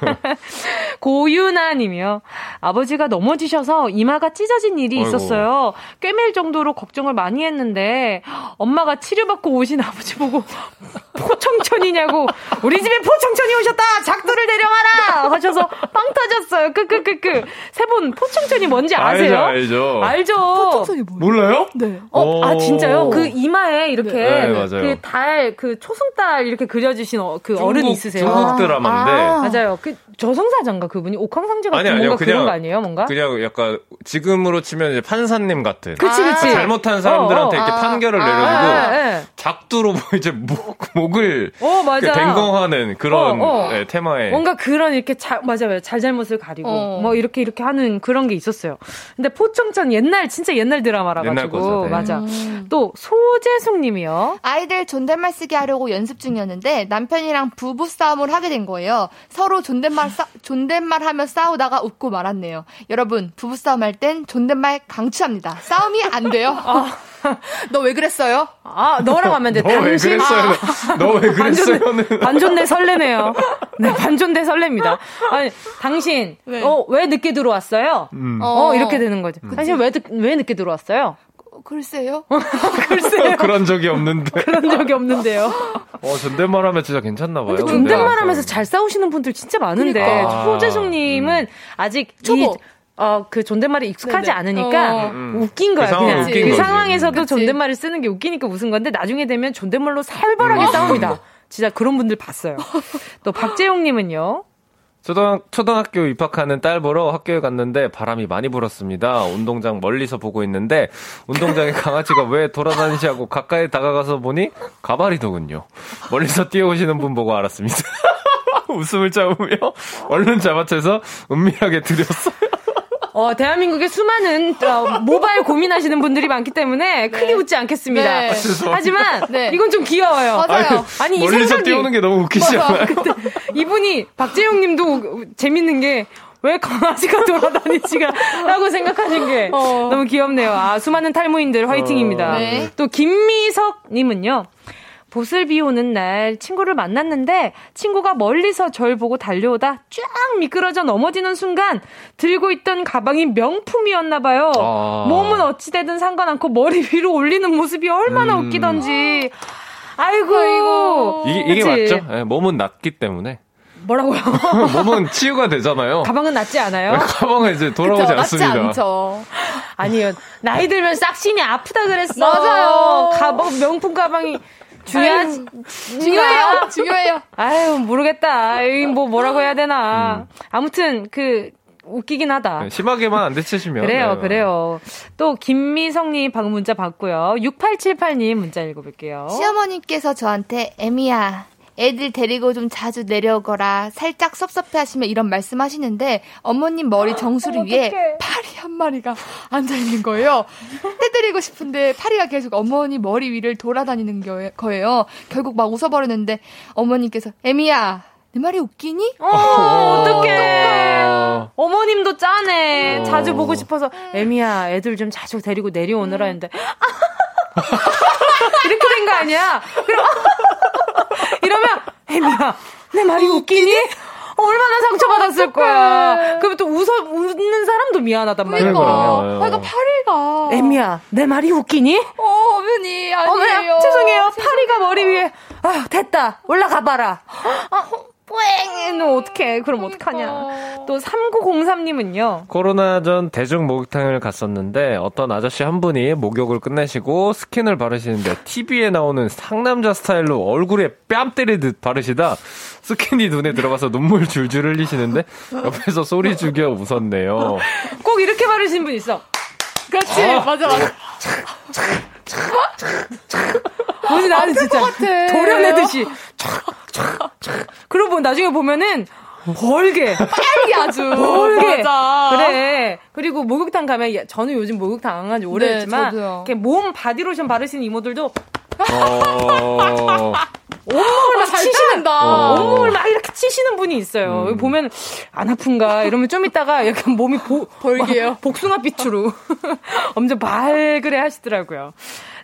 고유나 님이요. 아버지가 넘어지셔서 이마가 찢어진 일이 아이고. 있었어요. 꿰맬 정도로 걱정을 많이 했는데 엄마가 치료받고 오신 아버지 보고 포청천이냐고 우리 집에 포청천이 오셨다 작두를 데려와라 하셔서 빵 터졌어요. 크크크크. 세 분 포청천이 뭔지 아세요? 알죠, 알죠. 알죠. 포청천이 뭐예요? 몰라요? 네. 어, 아 오. 진짜요? 그 이마에 이렇게 네, 맞아요. 그 달, 그 초승달 이렇게 그려주신 어, 그 어른 중국- 있으세요? 중국 드라마인데 아. 맞아요. 그 저승사자인가 그분이 옥황상제 같은 아니, 아니요. 뭔가 그런 그냥- 거 아니에요? 뭔가? 그냥 약간 지금으로 치면 이제 판사님 같은. 그치 그치. 아, 잘못한 사람들한테 어, 어. 이렇게 아. 판결을 아, 내려주고 예, 예. 작두로 뭐 이제 목, 목을 어 맞아. 그 댕거하는 그런 어, 어. 예, 테마에 뭔가 그런 이렇게 자, 맞아요. 잘잘못을 가리고 어. 뭐 이렇게 이렇게 하는 그런 게 있었어요. 근데 포청천 옛날 진짜 옛날 드라마라 옛날 가지고 거죠, 네. 맞아. 음. 또 소재숙 님이요. 아이들 존댓말 쓰게 하려고 연습 중이었는데 남편이랑 부부 싸움을 하게 된 거예요. 서로 존댓말 싸, 존댓 말 하며 싸우다가 웃고 말았네요. 여러분 부부 싸움 할 땐 존댓말 강추합니다. 싸움이 안 돼요. 너왜 그랬어요? 아, 너랑 하면 돼. 너왜 당신 그랬어요? 너왜 그랬어요는 반존대 설레네요. 네, 반존대 설렙니다. 아니, 당신, 네. 어, 왜 늦게 들어왔어요? 음. 어, 이렇게 되는 거죠. 당신 왜, 늦- 왜 늦게 들어왔어요? 어, 글쎄요. 글쎄요. 그런 적이 없는데. 그런 적이 없는데요. 어, 존댓말 하면 진짜 괜찮나 봐요. 존댓말 하면서 잘 싸우시는 분들 진짜 많은데, 그러니까. 소재숙 님은 아직 이, 초보. 어, 그 존댓말이 익숙하지 네네. 않으니까 어. 음. 웃긴 거야, 그 그냥. 웃긴 그 거지. 상황에서도 그치. 존댓말을 쓰는 게 웃기니까 웃은 건데, 나중에 되면 존댓말로 살벌하게 음. 싸웁니다. 진짜 그런 분들 봤어요. 또 박재용님은요? 초등, 초등학교 입학하는 딸 보러 학교에 갔는데 바람이 많이 불었습니다. 운동장 멀리서 보고 있는데 운동장에 강아지가 왜 돌아다니지 하고 가까이 다가가서 보니 가발이더군요. 멀리서 뛰어오시는 분 보고 알았습니다. 웃음을 참으며 얼른 잡아채서 은밀하게 드렸어요. 어, 대한민국에 수많은 어, 모바일 고민하시는 분들이 많기 때문에 크게 네. 웃지 않겠습니다. 네. 하지만 네. 이건 좀 귀여워요. 맞아요. 아니, 이 멀리서 생각이 뛰어오는 게 너무 웃기시잖아요. 이분이 박재용 님도 재밌는 게 왜 강아지가 돌아다니지가 라고 생각하신 게 어. 너무 귀엽네요. 아, 수많은 탈모인들 화이팅입니다. 어. 네. 또 김미석 님은요. 보슬 비 오는 날 친구를 만났는데 친구가 멀리서 절 보고 달려오다 쫙 미끄러져 넘어지는 순간 들고 있던 가방이 명품이었나 봐요. 아. 몸은 어찌되든 상관않고 머리 위로 올리는 모습이 얼마나 음. 웃기던지. 아이고, 아이고. 이게, 이게 맞죠? 네, 몸은 낫기 때문에. 뭐라고요? 몸은 치유가 되잖아요. 가방은 낫지 않아요? 가방은 이제 돌아오지 그쵸, 않습니다. 낫지 않죠. 아니요. 나이 들면 싹신이 아프다 그랬어. 맞아요. 가방, 명품 가방이 중요하지. 중요해요. 중요해요. 아유, 모르겠다. 뭐 뭐라고 해야 되나. 음. 아무튼 그 웃기긴 하다. 네, 심하게만 안 데치시면. 그래요, 네. 그래요. 또 김미성님 방금 문자 받고요. 6878님 문자 읽어볼게요. 시어머님께서 저한테 에미야 애들 데리고 좀 자주 내려오거라. 살짝 섭섭해 하시면 이런 말씀 하시는데 어머님 머리 정수리 위에 파리 한 마리가 앉아 있는 거예요. 해드리고 싶은데 파리가 계속 어머니 머리 위를 돌아다니는 거예요. 결국 막 웃어버렸는데 어머님께서 에미야 내 말이 웃기니? 어, 어떡해. 어머님도 짜네. 어. 자주 보고 싶어서, 에미야, 애들 좀 자주 데리고 내려오느라 했는데, 이렇게 된 거 아니야? 그럼, 이러면, 혜미야, 내 말이 웃기니? 얼마나 상처받았을 거야. 그러면 또 웃어, 웃는 사람도 미안하단 말이야. 그러니까. 그러니까 파리가. 혜미야, 내 말이 웃기니? 어, 어머니, 아니에요. 어, 죄송해요. 파리가 머리 위에. 아 됐다. 올라가봐라. 아, 뿌잉! 어떡해. 그럼 그러니까. 어떡하냐. 또 3903님은요. 코로나 전 대중 목욕탕을 갔었는데 어떤 아저씨 한 분이 목욕을 끝내시고 스킨을 바르시는데 TV에 나오는 상남자 스타일로 얼굴에 뺨 때리듯 바르시다 스킨이 눈에 들어가서 눈물 줄줄 흘리시는데 옆에서 소리 죽여 웃었네요. 꼭 이렇게 바르시는 분 있어. 그렇지. 아, 맞아, 맞아. 뭐지 나는 진짜 도려내듯이 그러고 나중에 보면은 벌게. 빨리 아주. 벌게. 맞아. 그래. 그리고 목욕탕 가면, 저는 요즘 목욕탕 안 간지 오래됐지만, 네, 이렇게 몸 바디로션 바르시는 이모들도, 어... 온몸을 막 치시는다. 어. 온몸을 막 이렇게 치시는 분이 있어요. 음. 보면 안 아픈가 이러면 좀 있다가 약간 몸이 보, 벌게요. 복숭아빛으로 엄청 발그레 하시더라고요.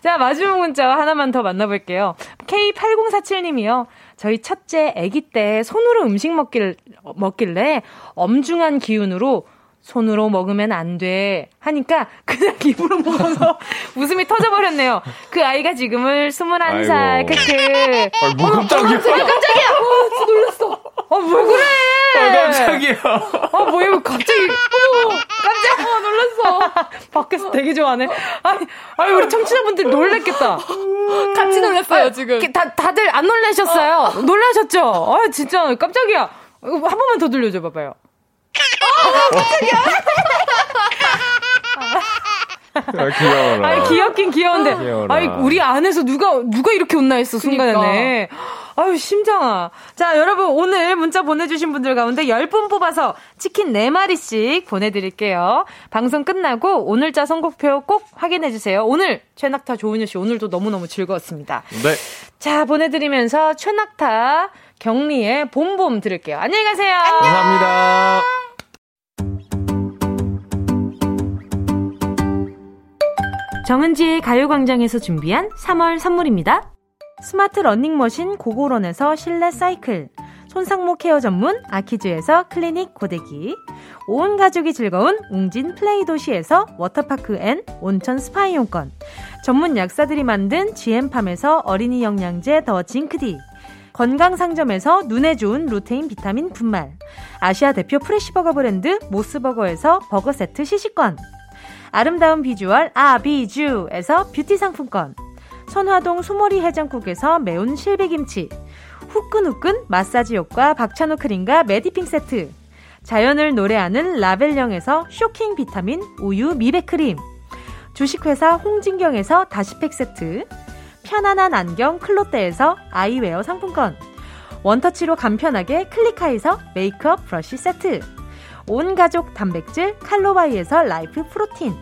자 마지막 문자 하나만 더 만나볼게요. K8047님이요. 저희 첫째 아기 때 손으로 음식 먹길, 먹길래 엄중한 기운으로 손으로 먹으면 안 돼. 하니까 그냥 입으로 먹어서 웃음이 터져버렸네요. 그 아이가 지금을 21살. 크크. 아, 뭐 깜짝이야. 어, 깜짝이야. 어, 놀랐어. 아, 왜 그래? 아, 깜짝이야. 아, 뭐야, 갑자기. 어, 깜짝 어, 놀랐어. 밖에서 되게 좋아하네. 아니, 아니, 우리 청취자분들 놀랬겠다. 같이 놀랐어요, 아, 지금. 다, 다들 안 놀라셨어요? 어. 놀라셨죠? 아, 진짜 깜짝이야. 한 번만 더 들려줘 봐봐요. 아, 귀여워라. 아니, 귀엽긴 귀여운데. 귀여워라. 아니, 우리 안에서 누가, 누가 이렇게 웃나 했어, 순간에. 그러니까. 아유, 심장아. 자, 여러분, 오늘 문자 보내주신 분들 가운데 10분 뽑아서 치킨 4마리씩 보내드릴게요. 방송 끝나고 오늘 자 선곡표 꼭 확인해주세요. 오늘 최낙타 조은유 씨, 오늘도 너무너무 즐거웠습니다. 네. 자, 보내드리면서 최낙타 경리의 봄봄 들을게요. 안녕히 가세요. 안녕. 감사합니다. 정은지의 가요광장에서 준비한 3월 선물입니다. 스마트 러닝머신 고고런에서 실내 사이클, 손상모 케어 전문 아키즈에서 클리닉 고데기, 온 가족이 즐거운 웅진 플레이 도시에서 워터파크 and 온천 스파 이용권, 전문 약사들이 만든 GM팜에서 어린이 영양제 더 징크디, 건강상점에서 눈에 좋은 루테인 비타민 분말, 아시아 대표 fresh 버거 브랜드 모스버거에서 버거 세트 시식권, 아름다운 비주얼 아비주에서 뷰티 상품권, 선화동 소머리 해장국에서 매운 실비김치, 후끈후끈 마사지 효과 박찬호 크림과 메디핑 세트. 자연을 노래하는 라벨영에서 쇼킹 비타민 우유 미백 크림. 주식회사 홍진경에서 다시팩 세트. 편안한 안경 클로떼에서 아이웨어 상품권. 원터치로 간편하게 클리카에서 메이크업 브러쉬 세트. 온 가족 단백질 칼로바이에서 라이프 프로틴.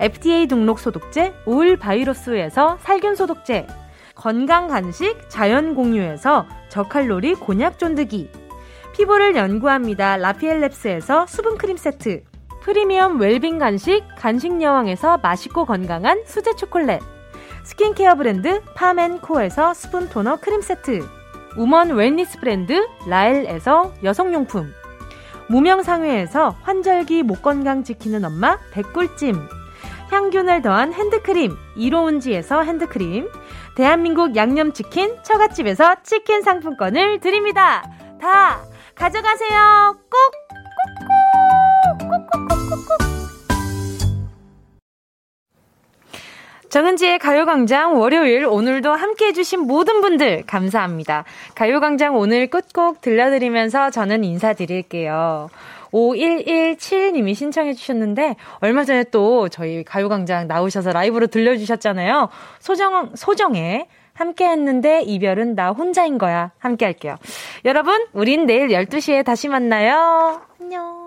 FDA 등록 소독제 올 바이러스에서 살균 소독제. 건강 간식 자연 공유에서 저칼로리 곤약 쫀득이. 피부를 연구합니다. 라피엘랩스에서 수분 크림 세트. 프리미엄 웰빙 간식 간식 여왕에서 맛있고 건강한 수제 초콜렛. 스킨케어 브랜드 파멘코에서 수분 토너 크림 세트. woman wellness 브랜드 라엘에서 여성용품. 무명상회에서 환절기 목 건강 지키는 엄마 백꿀찜. 향균을 더한 핸드크림 이로운지에서 핸드크림. 대한민국 양념치킨 처갓집에서 치킨 상품권을 드립니다. 다 가져가세요. 꼭! 꼭! 꼭! 정은지의 가요광장 월요일 오늘도 함께 해주신 모든 분들 감사합니다. 가요광장 오늘 끝곡 들려드리면서 저는 인사드릴게요. 5117님이 신청해 주셨는데 얼마 전에 또 저희 가요광장 나오셔서 라이브로 들려주셨잖아요. 소정, 소정의 함께 했는데 이별은 나 혼자인 거야. 함께 할게요. 여러분, 우린 내일 12시에 다시 만나요. 안녕.